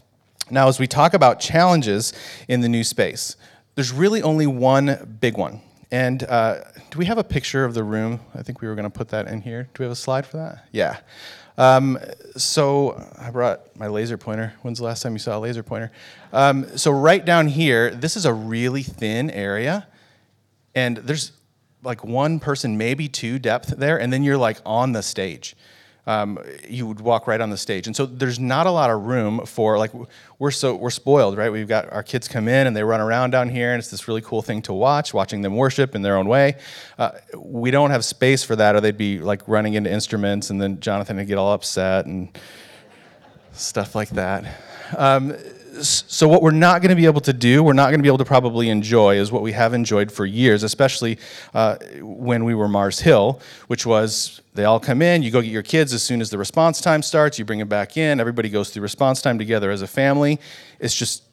Now, as we talk about challenges in the new space, there's really only one big one. And uh, do we have a picture of the room? I think we were going to put that in here. Do we have a slide for that? Yeah. Um, so I brought my laser pointer. When's the last time you saw a laser pointer? Um, so right down here, this is a really thin area, and there's like one person, maybe two depth there, and then you're like on the stage. Um, you would walk right on the stage, and so there's not a lot of room for like we're so we're spoiled, right? We've got our kids come in and they run around down here, and it's this really cool thing to watch, watching them worship in their own way. Uh, we don't have space for that, or they'd be like running into instruments, and then Jonathan would get all upset and stuff like that. Um, so what we're not going to be able to do, we're not going to be able to probably enjoy, is what we have enjoyed for years, especially uh, when we were Mars Hill, which was they all come in, you go get your kids as soon as the response time starts, you bring them back in, everybody goes through response time together as a family. It's just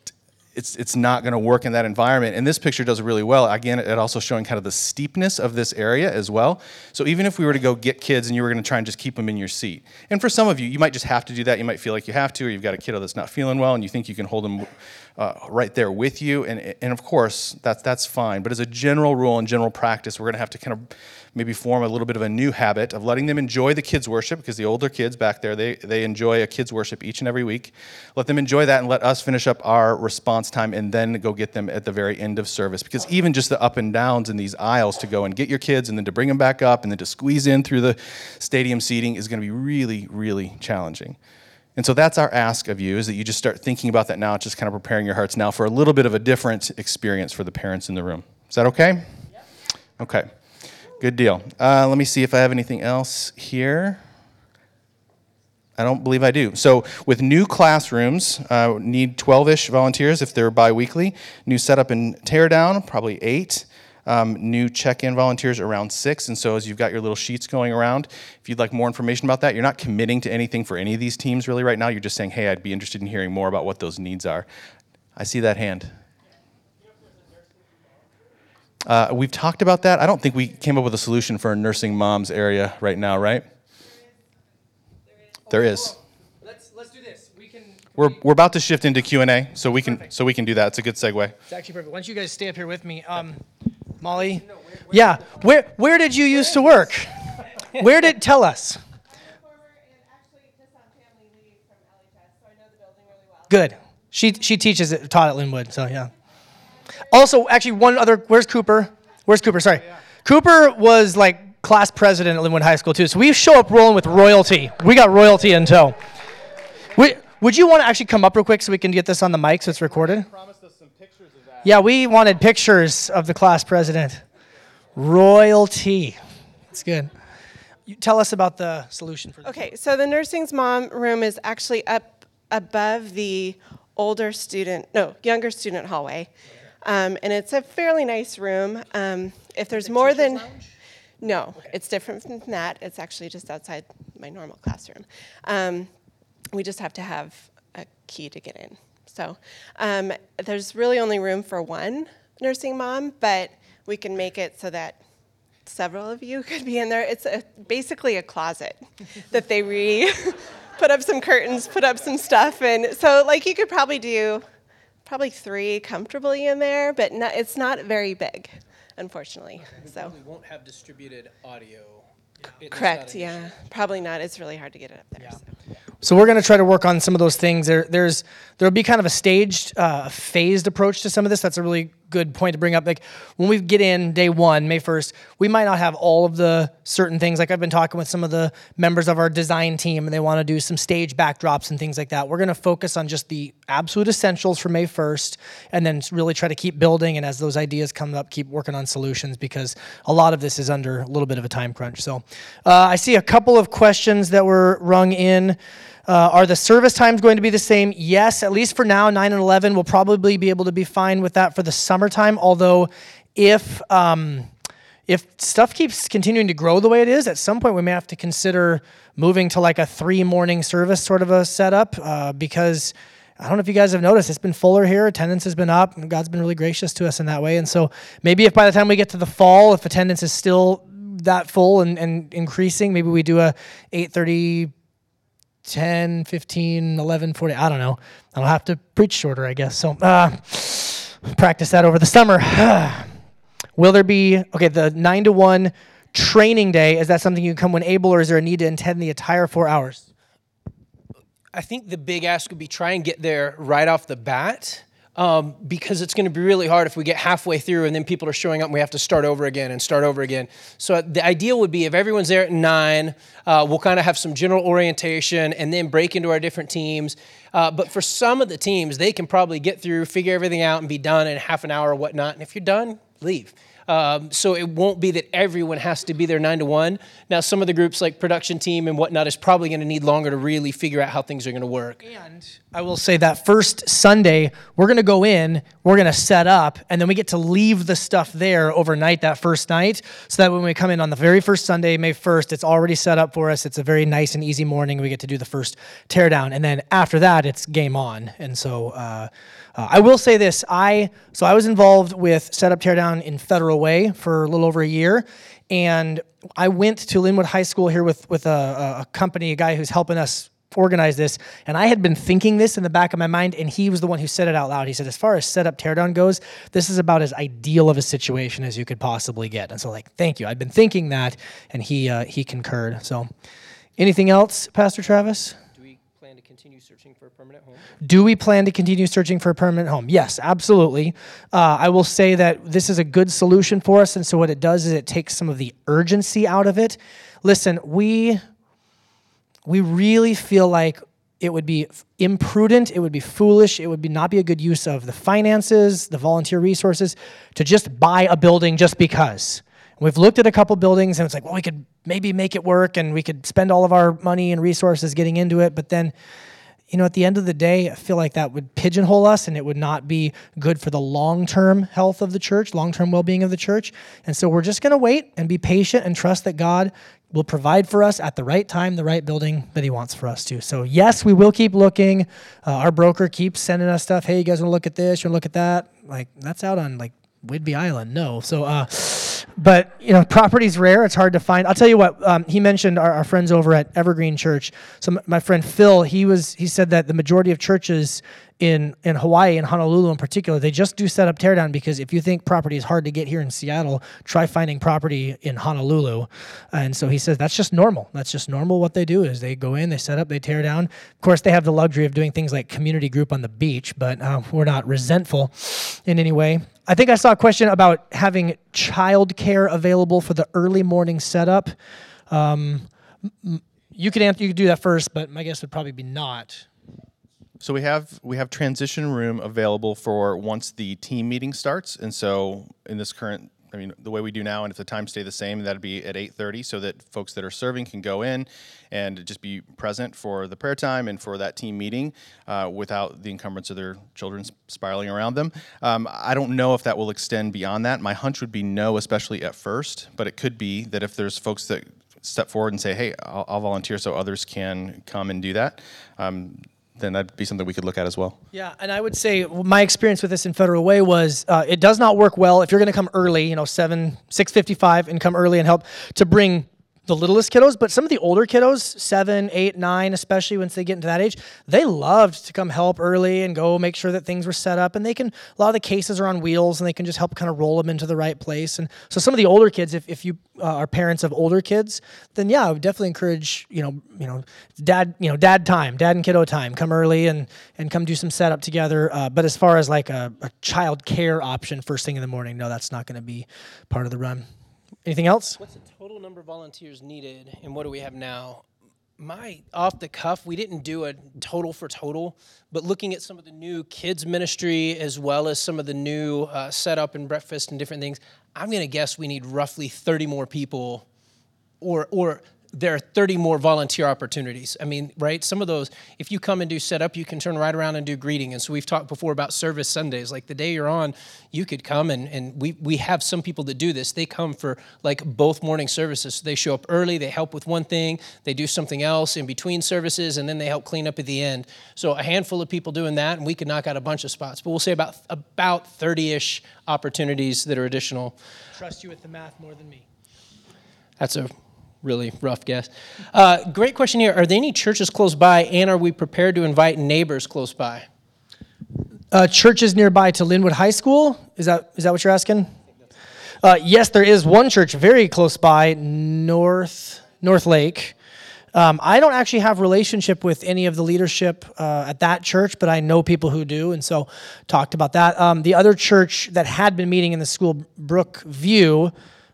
it's, it's not going to work in that environment. And this picture does really well. Again, it also showing kind of the steepness of this area as well. So even if we were to go get kids and you were going to try and just keep them in your seat, and for some of you, you might just have to do that. You might feel like you have to, or you've got a kiddo that's not feeling well and you think you can hold them uh, right there with you. And, and of course, that's, that's fine. But as a general rule and general practice, we're going to have to kind of maybe form a little bit of a new habit of letting them enjoy the kids' worship because the older kids back there, they, they enjoy a kids' worship each and every week. Let them enjoy that and let us finish up our response time and then go get them at the very end of service. Because even just the up and downs in these aisles to go and get your kids and then to bring them back up and then to squeeze in through the stadium seating is going to be really, really challenging. And so that's our ask of you is that you just start thinking about that now, just kind of preparing your hearts now for a little bit of a different experience for the parents in the room. Is that okay? Yep. Okay. Good deal. Uh, let me see if I have anything else here. I don't believe I do. So, with new classrooms, uh, need 12 ish volunteers if they're bi weekly. New setup and teardown, probably eight. Um, new check in volunteers around six. And so, as you've got your little sheets going around, if you'd like more information about that, you're not committing to anything for any of these teams really right now. You're just saying, hey, I'd be interested in hearing more about what those needs are. I see that hand. Uh, we've talked about that. I don't think we came up with a solution for a nursing moms area right now, right? There is. Let's, let's do this. We can. We're, we're about to shift into Q and A, so we can so we can do that. It's a good segue. It's actually perfect. Why don't you guys stay up here with me? Um, Molly? Yeah. Where, where did you used to work? Where did, tell us. Good. She, she teaches it, taught at Lynnwood, so yeah. Also, actually, one other, where's Cooper? Where's Cooper? Sorry. Cooper was like class president at Lynnwood High School too. So we show up rolling with royalty. We got royalty in tow. We, would you want to actually come up real quick so we can get this on the mic so it's recorded? Yeah, we wanted pictures of the class president. Royalty. That's good. You tell us about the solution for this. Okay, so the nursing's mom room is actually up above the older student, no, younger student hallway. Um, and it's a fairly nice room. Um, if there's more than. No, it's different from that. It's actually just outside my normal classroom. Um, we just have to have a key to get in. So um, there's really only room for one nursing mom, but we can make it so that several of you could be in there. It's a, basically a closet that they re put up some curtains, put up some stuff, and so like you could probably do probably three comfortably in there, but not, it's not very big, unfortunately. So We won't have distributed audio. correct, yeah, probably not. It's really hard to get it up there. So. So we're going to try to work on some of those things. There, there's there'll be kind of a staged, uh, phased approach to some of this. That's a really good point to bring up. Like when we get in day one, May first, we might not have all of the certain things. Like I've been talking with some of the members of our design team, and they want to do some stage backdrops and things like that. We're going to focus on just the absolute essentials for May first, and then really try to keep building. And as those ideas come up, keep working on solutions because a lot of this is under a little bit of a time crunch. So uh, I see a couple of questions that were rung in. Uh, are the service times going to be the same? Yes, at least for now. 9 and 11 will probably be able to be fine with that for the summertime. Although, if um, if stuff keeps continuing to grow the way it is, at some point we may have to consider moving to like a three morning service sort of a setup uh, because. I don't know if you guys have noticed, it's been fuller here. Attendance has been up, God's been really gracious to us in that way. And so maybe if by the time we get to the fall, if attendance is still that full and, and increasing, maybe we do a 8:30 10, 15, 11, 40. I don't know. I'll have to preach shorter, I guess. So uh, practice that over the summer. Will there be, okay, the 9 to 1 training day, is that something you can come when able, or is there a need to attend the entire four hours? I think the big ask would be try and get there right off the bat. Um, because it's going to be really hard if we get halfway through and then people are showing up and we have to start over again and start over again. So the ideal would be if everyone's there at nine, uh, we'll kind of have some general orientation and then break into our different teams. Uh, but for some of the teams, they can probably get through, figure everything out, and be done in half an hour or whatnot. And if you're done, leave. Um, so it won't be that everyone has to be there nine to one. Now, some of the groups like production team and whatnot is probably going to need longer to really figure out how things are going to work. And I will say that first Sunday, we're going to go in, we're going to set up, and then we get to leave the stuff there overnight that first night so that when we come in on the very first Sunday, May 1st, it's already set up for us. It's a very nice and easy morning. We get to do the first teardown. And then after that, it's game on. And so, uh, uh, I will say this: I so I was involved with setup teardown in Federal Way for a little over a year, and I went to Lynnwood High School here with with a, a company, a guy who's helping us organize this, and I had been thinking this in the back of my mind, and he was the one who said it out loud. He said, as far as setup teardown goes, this is about as ideal of a situation as you could possibly get. And so, like, thank you. I've been thinking that, and he uh, he concurred. So, anything else, Pastor Travis? Do we plan to continue searching for a permanent home? Do we plan to continue searching for a permanent home? Yes, absolutely. Uh, I will say that this is a good solution for us, and so what it does is it takes some of the urgency out of it. Listen, we we really feel like it would be imprudent, it would be foolish, it would be not be a good use of the finances, the volunteer resources to just buy a building just because. We've looked at a couple buildings and it's like, well, we could maybe make it work and we could spend all of our money and resources getting into it, but then you know, at the end of the day, I feel like that would pigeonhole us and it would not be good for the long term health of the church, long term well being of the church. And so we're just going to wait and be patient and trust that God will provide for us at the right time, the right building that He wants for us to. So, yes, we will keep looking. Uh, our broker keeps sending us stuff. Hey, you guys want to look at this? You want to look at that? Like, that's out on like Whidbey Island. No. So, uh, but you know, property's rare. It's hard to find. I'll tell you what. Um, he mentioned our, our, friends over at Evergreen Church. So m- my friend Phil, he was he said that the majority of churches in in Hawaii and Honolulu in particular, they just do set up teardown because if you think property is hard to get here in Seattle, try finding property in Honolulu. And so he says that's just normal. That's just normal. What they do is they go in, they set up, they tear down. Of course, they have the luxury of doing things like community group on the beach, but uh, we're not resentful in any way. I think I saw a question about having childcare available for the early morning setup. Um, you could answer, you could do that first, but my guess would probably be not. So we have we have transition room available for once the team meeting starts, and so in this current, I mean, the way we do now, and if the times stay the same, that'd be at eight thirty, so that folks that are serving can go in and just be present for the prayer time and for that team meeting uh, without the encumbrance of their children spiraling around them. Um, I don't know if that will extend beyond that. My hunch would be no, especially at first, but it could be that if there's folks that step forward and say, "Hey, I'll, I'll volunteer," so others can come and do that. Um, then that'd be something we could look at as well. Yeah, and I would say my experience with this in Federal Way was uh, it does not work well if you're going to come early, you know, seven six fifty five, and come early and help to bring the littlest kiddos, but some of the older kiddos, seven, eight, nine, especially once they get into that age, they loved to come help early and go make sure that things were set up. And they can, a lot of the cases are on wheels and they can just help kind of roll them into the right place. And so some of the older kids, if, if you uh, are parents of older kids, then yeah, I would definitely encourage, you know, you know, dad, you know, dad time, dad and kiddo time, come early and, and come do some setup together. Uh, but as far as like a, a child care option first thing in the morning, no, that's not going to be part of the run. Anything else? Total number of volunteers needed, and what do we have now? My off the cuff, we didn't do a total for total, but looking at some of the new kids ministry as well as some of the new uh, setup and breakfast and different things, I'm going to guess we need roughly 30 more people, or or there are 30 more volunteer opportunities. I mean, right? Some of those, if you come and do setup, you can turn right around and do greeting. And so we've talked before about service Sundays. Like the day you're on, you could come and, and we, we have some people that do this. They come for like both morning services. So they show up early, they help with one thing, they do something else in between services, and then they help clean up at the end. So a handful of people doing that, and we could knock out a bunch of spots. But we'll say about about 30-ish opportunities that are additional. Trust you with the math more than me. That's a really rough guess. Uh, great question here. Are there any churches close by, and are we prepared to invite neighbors close by? Uh, churches nearby to Lynnwood High School? Is that is that what you're asking? Uh, yes, there is one church very close by, North North Lake. Um, I don't actually have relationship with any of the leadership uh, at that church, but I know people who do, and so talked about that. Um, the other church that had been meeting in the school, Brookview,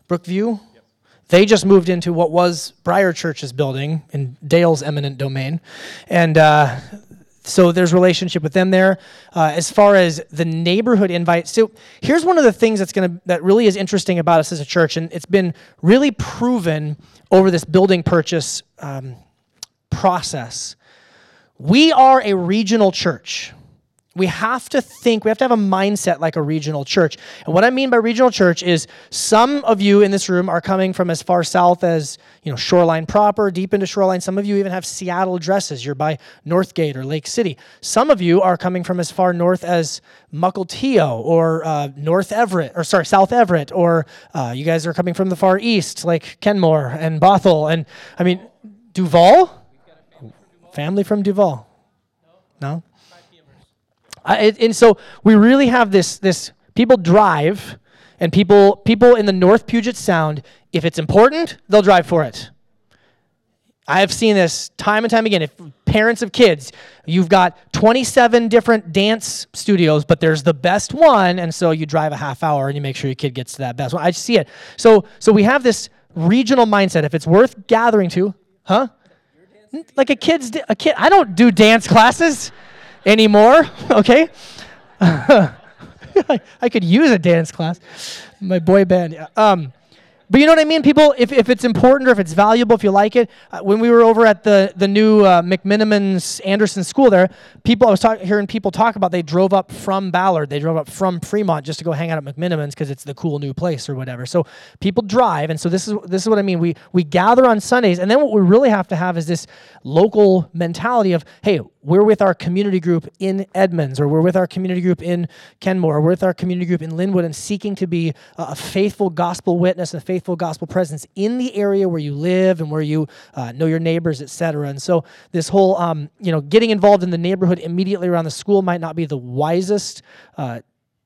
Brookview, they just moved into what was Briar Church's building in Dale's eminent domain, and uh, so there's relationship with them there. Uh, as far as the neighborhood invite, so here's one of the things that's gonna that really is interesting about us as a church, and it's been really proven over this building purchase um, process. We are a regional church. We have to think, we have to have a mindset like a regional church. And what I mean by regional church is some of you in this room are coming from as far south as, you know, Shoreline proper, deep into Shoreline. Some of you even have Seattle addresses. You're by Northgate or Lake City. Some of you are coming from as far north as Mukilteo or uh, North Everett, or sorry, South Everett, or uh, you guys are coming from the far east, like Kenmore and Bothell. And I mean, Duvall? Family from Duvall? No? And so we really have this this people drive and people people in the North Puget Sound if it's important they'll drive for it. I have seen this time and time again. If parents of kids, you've got 27 different dance studios, but there's the best one, and so you drive a half hour and you make sure your kid gets to that best one. I see it. So so we have this regional mindset. If it's worth gathering to, huh? Like a kid's a kid. I don't do dance classes anymore, okay? I could use a dance class. My boy band. Yeah. Um, but you know what I mean? People, if, if it's important or if it's valuable, if you like it. Uh, when we were over at the, the new uh, McMenamins Anderson School there, people, I was talk, hearing people talk about they drove up from Ballard, they drove up from Fremont just to go hang out at McMenamins because it's the cool new place or whatever. So people drive, and so this is this is what I mean. We we gather on Sundays, and then what we really have to have is this local mentality of, hey, we're with our community group in Edmonds, or we're with our community group in Kenmore, or we're with our community group in Lynnwood, and seeking to be a faithful gospel witness and faithful faithful gospel presence in the area where you live and where you uh, know your neighbors, et cetera. And so this whole, um, you know, getting involved in the neighborhood immediately around the school might not be the wisest. Uh,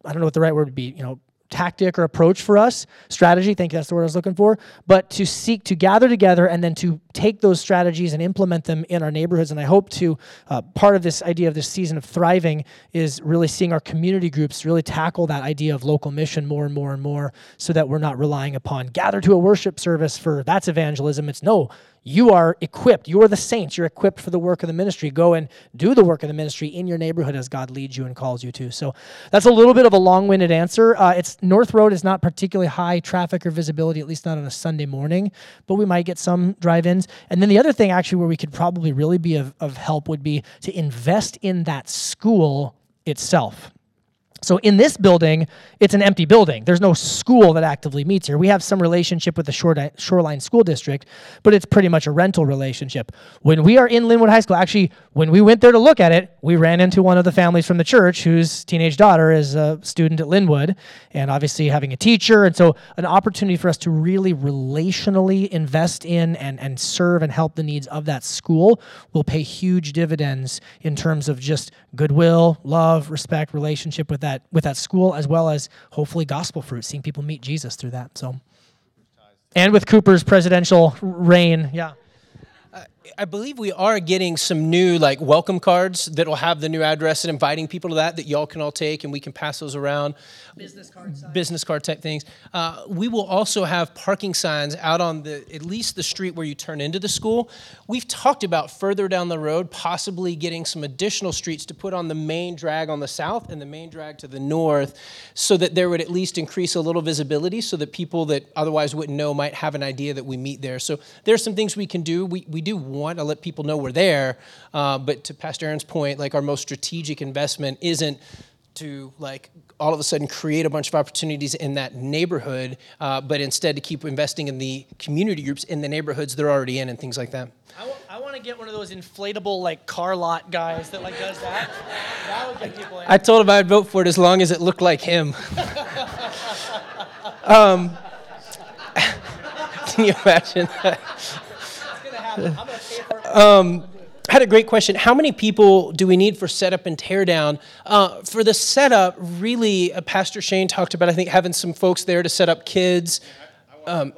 I don't know what the right word would be, you know, tactic or approach for us, strategy, think that's the word I was looking for, but to seek to gather together and then to take those strategies and implement them in our neighborhoods. And I hope to, uh, part of this idea of this season of thriving is really seeing our community groups really tackle that idea of local mission more and more and more so that we're not relying upon gather to a worship service for that's evangelism. It's no, you are equipped. You are the saints. You're equipped for the work of the ministry. Go and do the work of the ministry in your neighborhood as God leads you and calls you to. So that's a little bit of a long-winded answer. Uh, it's North Road is not particularly high traffic or visibility, at least not on a Sunday morning, but we might get some drive-ins. And then the other thing, actually, where we could probably really be of, of help would be to invest in that school itself. So in this building, it's an empty building. There's no school that actively meets here. We have some relationship with the Shoreline School District, but it's pretty much a rental relationship. When we are in Lynnwood High School, actually, when we went there to look at it, we ran into one of the families from the church whose teenage daughter is a student at Lynnwood, and obviously having a teacher. And so an opportunity for us to really relationally invest in and, and serve and help the needs of that school will pay huge dividends in terms of just goodwill, love, respect, relationship with that that with that school as well as hopefully gospel fruit, seeing people meet Jesus through that. So, and with Cooper's presidential reign, yeah. I believe we are getting some new like welcome cards that will have the new address and inviting people to that that y'all can all take and we can pass those around. Business card size. Business card type things. Uh, we will also have parking signs out on the at least the street where you turn into the school. We've talked about further down the road possibly getting some additional streets to put on the main drag on the south and the main drag to the north so that there would at least increase a little visibility so that people that otherwise wouldn't know might have an idea that we meet there. So there's some things we can do. We, we do want to let people know we're there. Uh, but to Pastor Aaron's point, like our most strategic investment isn't to like all of a sudden create a bunch of opportunities in that neighborhood, uh, but instead to keep investing in the community groups in the neighborhoods they're already in and things like that. I, w- I want to get one of those inflatable like car lot guys that like does that. That would get people in. I told him I'd vote for it as long as it looked like him. um, can you imagine that? Um, I had a great question. How many people do we need for setup and teardown? Uh, for the setup, really, uh, Pastor Shane talked about, I think, having some folks there to set up kids. Um,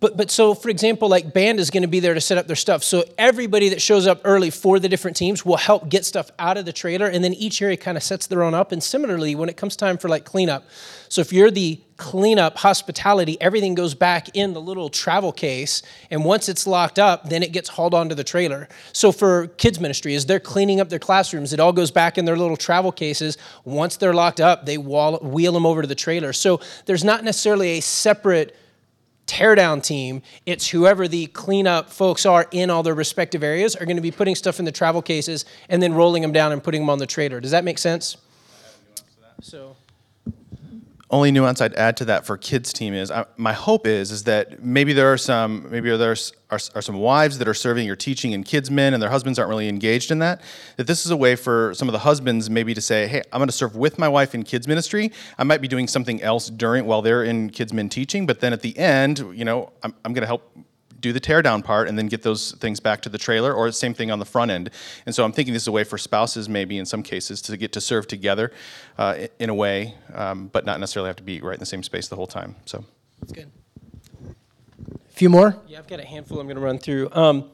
but but so for example like band is going to be there to set up their stuff. So everybody that shows up early for the different teams will help get stuff out of the trailer and then each area kind of sets their own up. And similarly when it comes time for like cleanup so if you're the cleanup hospitality everything goes back in the little travel case and once it's locked up then it gets hauled onto the trailer. So for kids ministry as they're cleaning up their classrooms it all goes back in their little travel cases. Once they're locked up they wall, wheel them over to the trailer. So there's not necessarily a separate teardown team, it's whoever the cleanup folks are in all their respective areas are going to be putting stuff in the travel cases and then rolling them down and putting them on the trailer. Does that make sense? So only nuance I'd add to that for kids team is uh, my hope is is that maybe there are some maybe there are, are, some wives that are serving or teaching in kids men and their husbands aren't really engaged in that that this is a way for some of the husbands maybe to say hey I'm going to serve with my wife in kids ministry. I might be doing something else during while they're in kids men teaching but then at the end you know I'm, I'm going to help do the teardown part and then get those things back to the trailer, or the same thing on the front end. And so I'm thinking this is a way for spouses, maybe in some cases, to get to serve together uh, in a way, um, but not necessarily have to be right in the same space the whole time. So that's good. A few more? Yeah, I've got a handful I'm going to run through. Um,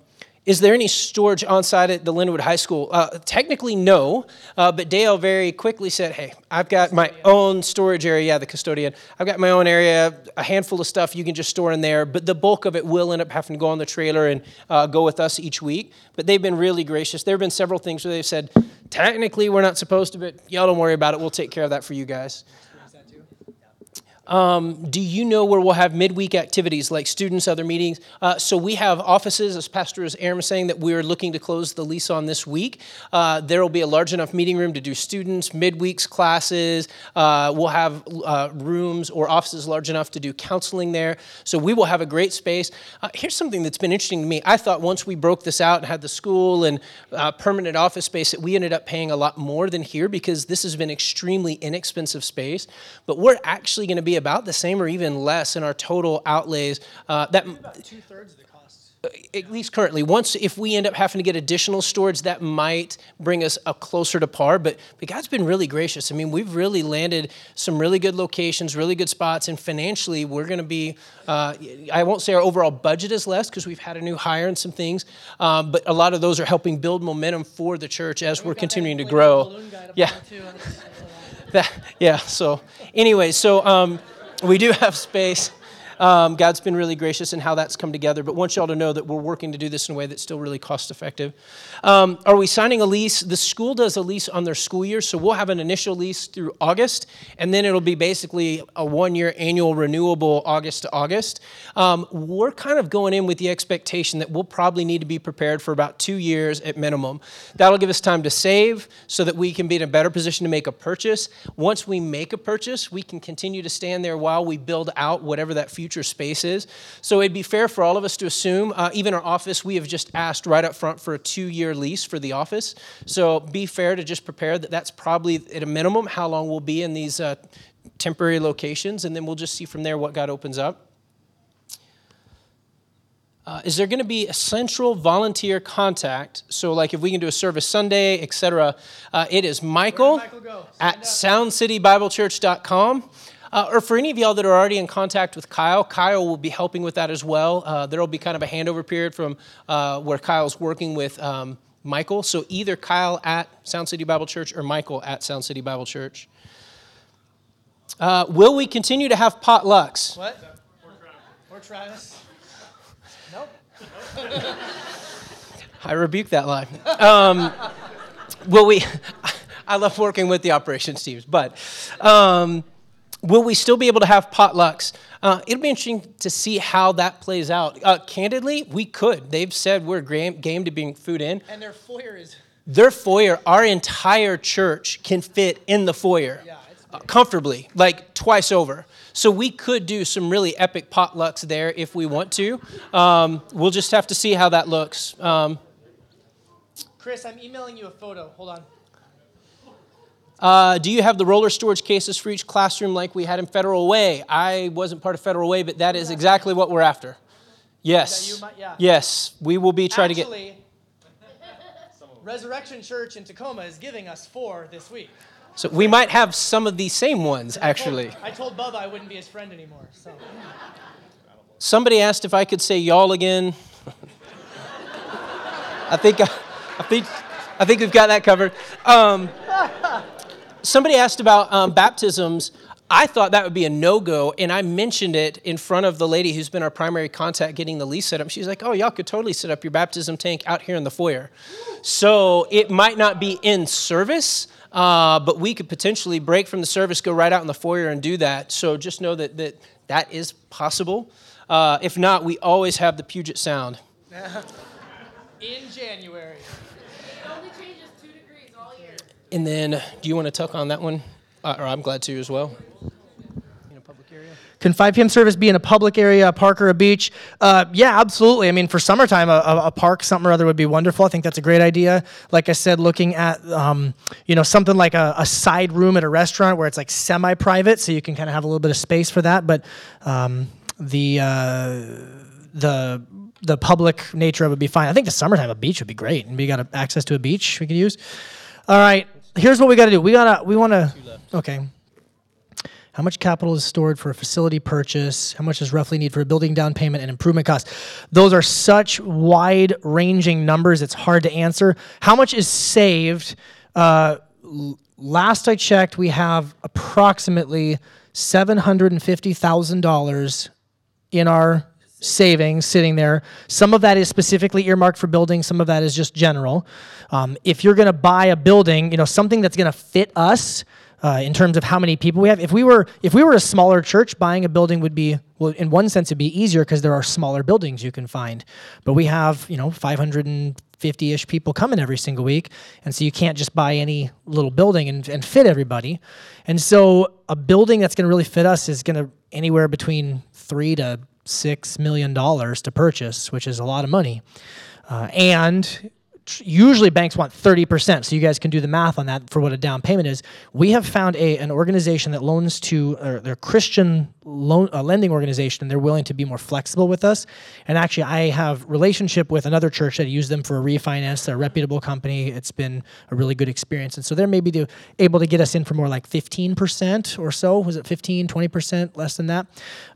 is there any storage on site at the Lynnwood High School? Uh, technically, no, uh, but Dale very quickly said, Hey, I've got my own storage area. Yeah, the custodian. I've got my own area, a handful of stuff you can just store in there, but the bulk of it will end up having to go on the trailer and uh, go with us each week. But they've been really gracious. There have been several things where they've said, Technically, we're not supposed to, but y'all don't worry about it. We'll take care of that for you guys. Um, do you know where we'll have midweek activities like students, other meetings? Uh, so we have offices, as Pastor Aaron was saying, that we're looking to close the lease on this week. Uh, there will be a large enough meeting room to do students, midweeks classes. Uh, we'll have uh, rooms or offices large enough to do counseling there. So we will have a great space. Uh, here's something that's been interesting to me. I thought once we broke this out and had the school and uh, permanent office space that we ended up paying a lot more than here because this has been extremely inexpensive space. But we're actually going to be about the same or even less in our total outlays. Uh, that two thirds of the cost. at least currently. Once, if we end up having to get additional storage, that might bring us up closer to par. But, but God's been really gracious. I mean, we've really landed some really good locations, really good spots, and financially, we're going to be. Uh, I won't say our overall budget is less because we've had a new hire and some things, um, but a lot of those are helping build momentum for the church as we're continuing to grow. Yeah. That, yeah. So, anyway, so um, we do have space. Um, God's been really gracious in how that's come together, but want y'all to know that we're working to do this in a way that's still really cost effective. Um, are we signing a lease? The school does a lease on their school year, so we'll have an initial lease through August, and then it'll be basically a one year annual renewable August to August. Um, we're kind of going in with the expectation that we'll probably need to be prepared for about two years at minimum. That'll give us time to save so that we can be in a better position to make a purchase. Once we make a purchase, we can continue to stand there while we build out whatever that future space is. So it'd be fair for all of us to assume, uh, even our office, we have just asked right up front for a two year lease for the office. So be fair to just prepare that that's probably at a minimum how long we'll be in these uh, temporary locations, and then we'll just see from there what God opens up. Uh, is there going to be a central volunteer contact? So, like if we can do a service Sunday, etc., uh, it is Michael, Michael at soundcitybiblechurch.com. Uh, or for any of y'all that are already in contact with Kyle, Kyle will be helping with that as well. Uh, there will be kind of a handover period from uh, where Kyle's working with um, Michael. So either Kyle at Sound City Bible Church or Michael at Sound City Bible Church. Uh, will we continue to have potlucks? What? Or Travis? Nope. I rebuke that line. Um, will we? I love working with the operations teams, but um, will we still be able to have potlucks? Uh, it'll be interesting to see how that plays out. Uh, candidly, we could. They've said we're game, game to bring food in. And their foyer is. Their foyer, our entire church can fit in the foyer Yeah, uh, comfortably, like twice over. So we could do some really epic potlucks there if we want to. Um, we'll just have to see how that looks. Um, Chris, I'm emailing you a photo. Hold on. Uh, do you have the roller storage cases for each classroom like we had in Federal Way? I wasn't part of Federal Way, but that is exactly what we're after. Yes. yeah. Yes, we will be trying to get. Actually, Resurrection Church in Tacoma is giving us four this week. So we might have some of these same ones I told- actually. I told Bubba I wouldn't be his friend anymore. So Somebody asked if I could say y'all again. I think I, I think I think we've got that covered. Um, somebody asked about um, baptisms. I thought that would be a no go, and I mentioned it in front of the lady who's been our primary contact getting the lease set up. She's like, Oh, y'all could totally set up your baptism tank out here in the foyer. So it might not be in service, uh, but we could potentially break from the service, go right out in the foyer and do that. So just know that that, that is possible. Uh, if not, we always have the Puget Sound. in January. It only changes two degrees all year. And then, do you want to tuck on that one? Uh, or I'm glad to as well. In a public area. Can 5 p.m. service be in a public area, a park or a beach? Uh, yeah, absolutely. I mean, for summertime, a, a, a park, something or other would be wonderful. I think that's a great idea. Like I said, looking at, um, you know, something like a, a side room at a restaurant where it's like semi-private, so you can kind of have a little bit of space for that. But um, the uh, the the public nature of it would be fine. I think the summertime, a beach would be great, and we got a, access to a beach we could use. All right, here's what we got to do. We gotta we want to okay. How much capital is stored for a facility purchase? How much is roughly need for a building down payment and improvement costs? Those are such wide ranging numbers, it's hard to answer. How much is saved? Uh, last I checked, we have approximately $750,000 in our savings sitting there. Some of that is specifically earmarked for building, some of that is just general. Um, if you're going to buy a building, you know, something that's going to fit us, uh, in terms of how many people we have. If we were if we were a smaller church, buying a building would be well, in one sense, it'd be easier because there are smaller buildings you can find. But we have you know 550-ish people coming every single week, and so you can't just buy any little building and, and fit everybody. And so a building that's going to really fit us is going to anywhere between three to six million dollars to purchase, which is a lot of money. Uh, and usually banks want 30%, so you guys can do the math on that for what a down payment is. We have found a, an organization that loans to, or they're a Christian loan, uh, lending organization, and they're willing to be more flexible with us. And actually, I have relationship with another church that used them for a refinance. They're a reputable company. It's been a really good experience. And so they're maybe to, able to get us in for more like 15% or so. Was it 15, 20%, less than that?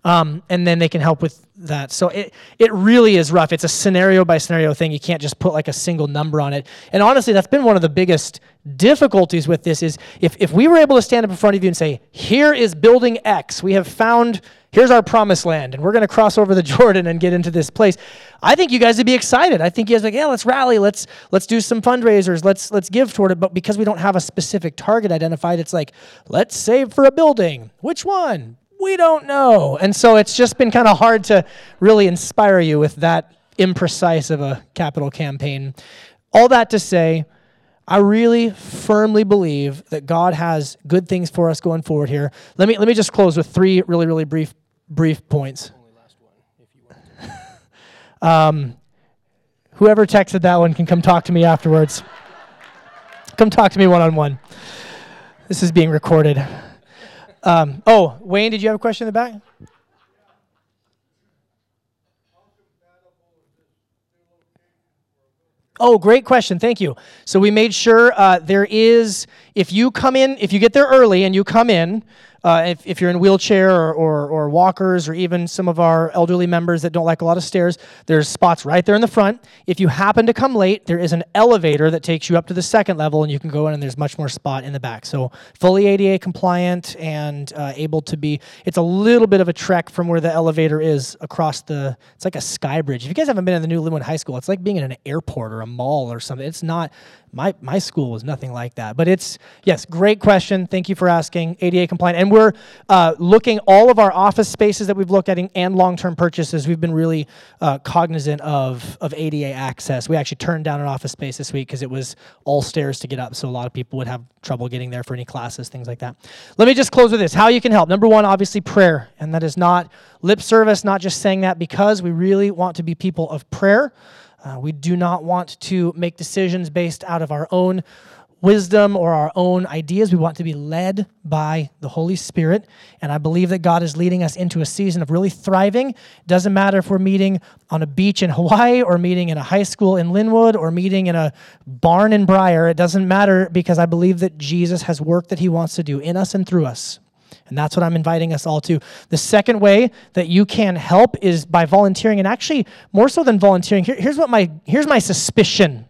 Um, and then they can help with that. So it it really is rough. It's a scenario by scenario thing. You can't just put like a single number on it. And honestly, that's been one of the biggest difficulties with this is if, if we were able to stand up in front of you and say, here is building X, we have found here's our promised land, and we're going to cross over the Jordan and get into this place. I think you guys would be excited. I think you guys would be like, yeah, let's rally, let's let's do some fundraisers, let's let's give toward it. But because we don't have a specific target identified, it's like, let's save for a building. Which one? We don't know. And so it's just been kind of hard to really inspire you with that imprecise of a capital campaign. All that to say, I really firmly believe that God has good things for us going forward here. Let me let me just close with three really really brief brief points. um, whoever texted that one can come talk to me afterwards. come talk to me one on one. This is being recorded. Um, oh, Wayne, did you have a question in the back? Oh, great question. Thank you. So we made sure uh, there is, if you come in, if you get there early and you come in, uh, if, if you're in wheelchair or, or, or walkers or even some of our elderly members that don't like a lot of stairs, there's spots right there in the front. If you happen to come late, there is an elevator that takes you up to the second level and you can go in and there's much more spot in the back. So fully ADA compliant and uh, able to be, it's a little bit of a trek from where the elevator is across the, it's like a sky bridge. If you guys haven't been in the new Lynnwood High School, it's like being in an airport or a mall or something. It's not, my, my school was nothing like that. But it's, yes, great question. Thank you for asking. ADA compliant. And we're uh, looking all of our office spaces that we've looked at and long term purchases. We've been really uh, cognizant of, of ADA access. We actually turned down an office space this week because it was all stairs to get up. So a lot of people would have trouble getting there for any classes, things like that. Let me just close with this how you can help. Number one, obviously, prayer. And that is not lip service, not just saying that because we really want to be people of prayer. Uh, we do not want to make decisions based out of our own wisdom or our own ideas. We want to be led by the Holy Spirit. And I believe that God is leading us into a season of really thriving. Doesn't matter if we're meeting on a beach in Hawaii or meeting in a high school in Lynnwood or meeting in a barn in Briar. It doesn't matter because I believe that Jesus has work that he wants to do in us and through us. And that's what I'm inviting us all to. The second way that you can help is by volunteering, and actually, more so than volunteering, here, here's what my here's my suspicion.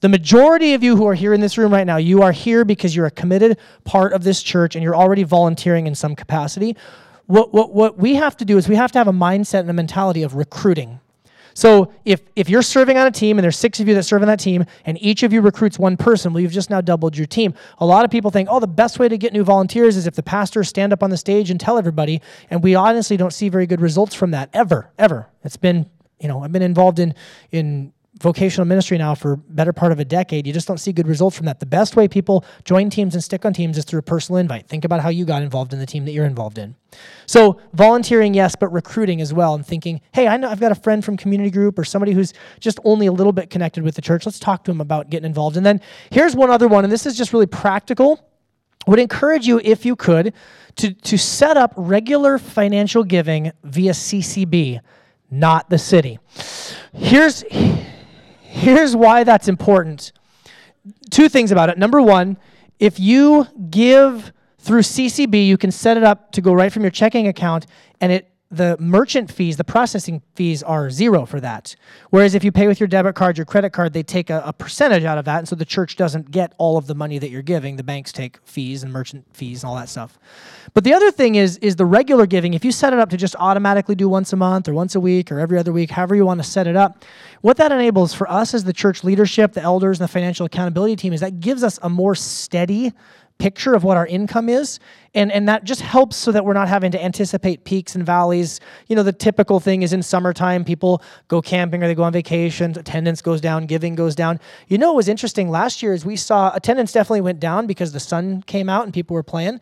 The majority of you who are here in this room right now, you are here because you're a committed part of this church and you're already volunteering in some capacity. What, what, what we have to do is we have to have a mindset and a mentality of recruiting. So if, if you're serving on a team and there's six of you that serve on that team and each of you recruits one person, well, you've just now doubled your team. A lot of people think, oh, the best way to get new volunteers is if the pastors stand up on the stage and tell everybody. And we honestly don't see very good results from that ever, ever. It's been, you know, I've been involved in, in vocational ministry now for better part of a decade you just don't see good results from that. The best way people join teams and stick on teams is through a personal invite. Think about how you got involved in the team that you're involved in. So volunteering yes but recruiting as well and thinking hey i know i've got a friend from community group or somebody who's just only a little bit connected with the church. Let's talk to them about getting involved. And then here's one other one and this is just really practical. Would encourage you if you could to, to set up regular financial giving via ccb not the city. Here's Here's why that's important. Two things about it. Number one, if you give through CCB, you can set it up to go right from your checking account, and it the merchant fees, the processing fees are zero for that. Whereas if you pay with your debit card, your credit card, they take a, a, percentage out of that. And so the church doesn't get all of the money that you're giving. The banks take fees and merchant fees and all that stuff. But the other thing is, is the regular giving. If you set it up to just automatically do once a month or once a week or every other week, however you want to set it up, what that enables for us as the church leadership, the elders, and the financial accountability team is that gives us a more steady picture of what our income is and and that just helps so that we're not having to anticipate peaks and valleys. You know the typical thing is in summertime people go camping or they go on vacation attendance goes down giving goes down. You know what was interesting last year is we saw attendance definitely went down because the sun came out and people were playing.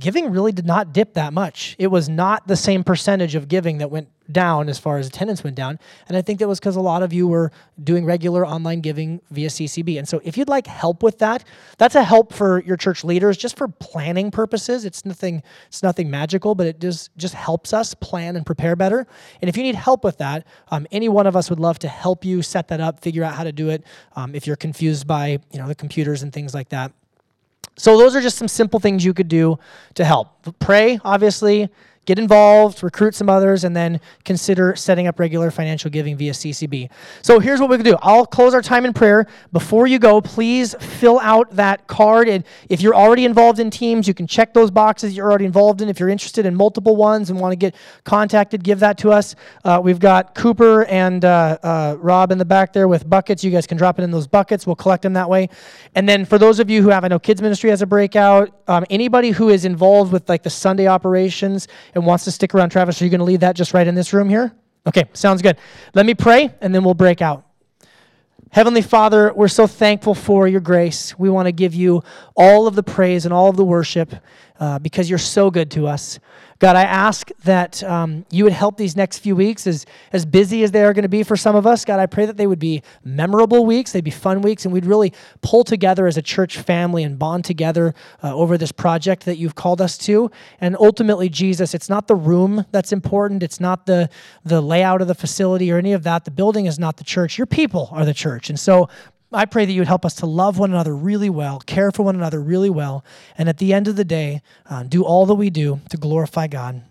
Giving really did not dip that much. It was not the same percentage of giving that went down as far as attendance went down. And I think that was because a lot of you were doing regular online giving via CCB. And so if you'd like help with that, that's a help for your church leaders just for planning purposes. It's nothing it's nothing magical, but it just just helps us plan and prepare better. And if you need help with that, um, any one of us would love to help you set that up, figure out how to do it. Um, if you're confused by you know the computers and things like that. So those are just some simple things you could do to help. Pray, obviously, get involved, recruit some others, and then consider setting up regular financial giving via CCB. So here's what we can do. I'll close our time in prayer. Before you go, please fill out that card. And if you're already involved in teams, you can check those boxes you're already involved in. If you're interested in multiple ones and want to get contacted, give that to us. Uh, we've got Cooper and uh, uh, Rob in the back there with buckets. You guys can drop it in those buckets. We'll collect them that way. And then for those of you who have, I know Kids Ministry has a breakout. Um, anybody who is involved with like the Sunday operations and wants to stick around, Travis, are you going to leave that just right in this room here? Okay, sounds good. Let me pray and then we'll break out. Heavenly Father, we're so thankful for your grace. We want to give you all of the praise and all of the worship uh, because you're so good to us. God, I ask that um, you would help these next few weeks, as, as busy as they are going to be for some of us. God, I pray that they would be memorable weeks, they'd be fun weeks, and we'd really pull together as a church family and bond together uh, over this project that you've called us to. And ultimately, Jesus, it's not the room that's important, it's not the, the layout of the facility or any of that. The building is not the church. Your people are the church. And so I pray that you would help us to love one another really well, care for one another really well, and at the end of the day, uh, do all that we do to glorify God.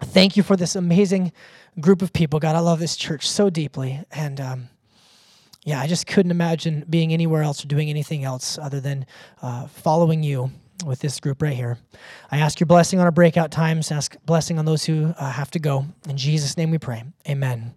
Thank you for this amazing group of people. God, I love this church so deeply. And um, yeah, I just couldn't imagine being anywhere else or doing anything else other than uh, following you with this group right here. I ask your blessing on our breakout times, ask blessing on those who uh, have to go. In Jesus' name we pray. Amen.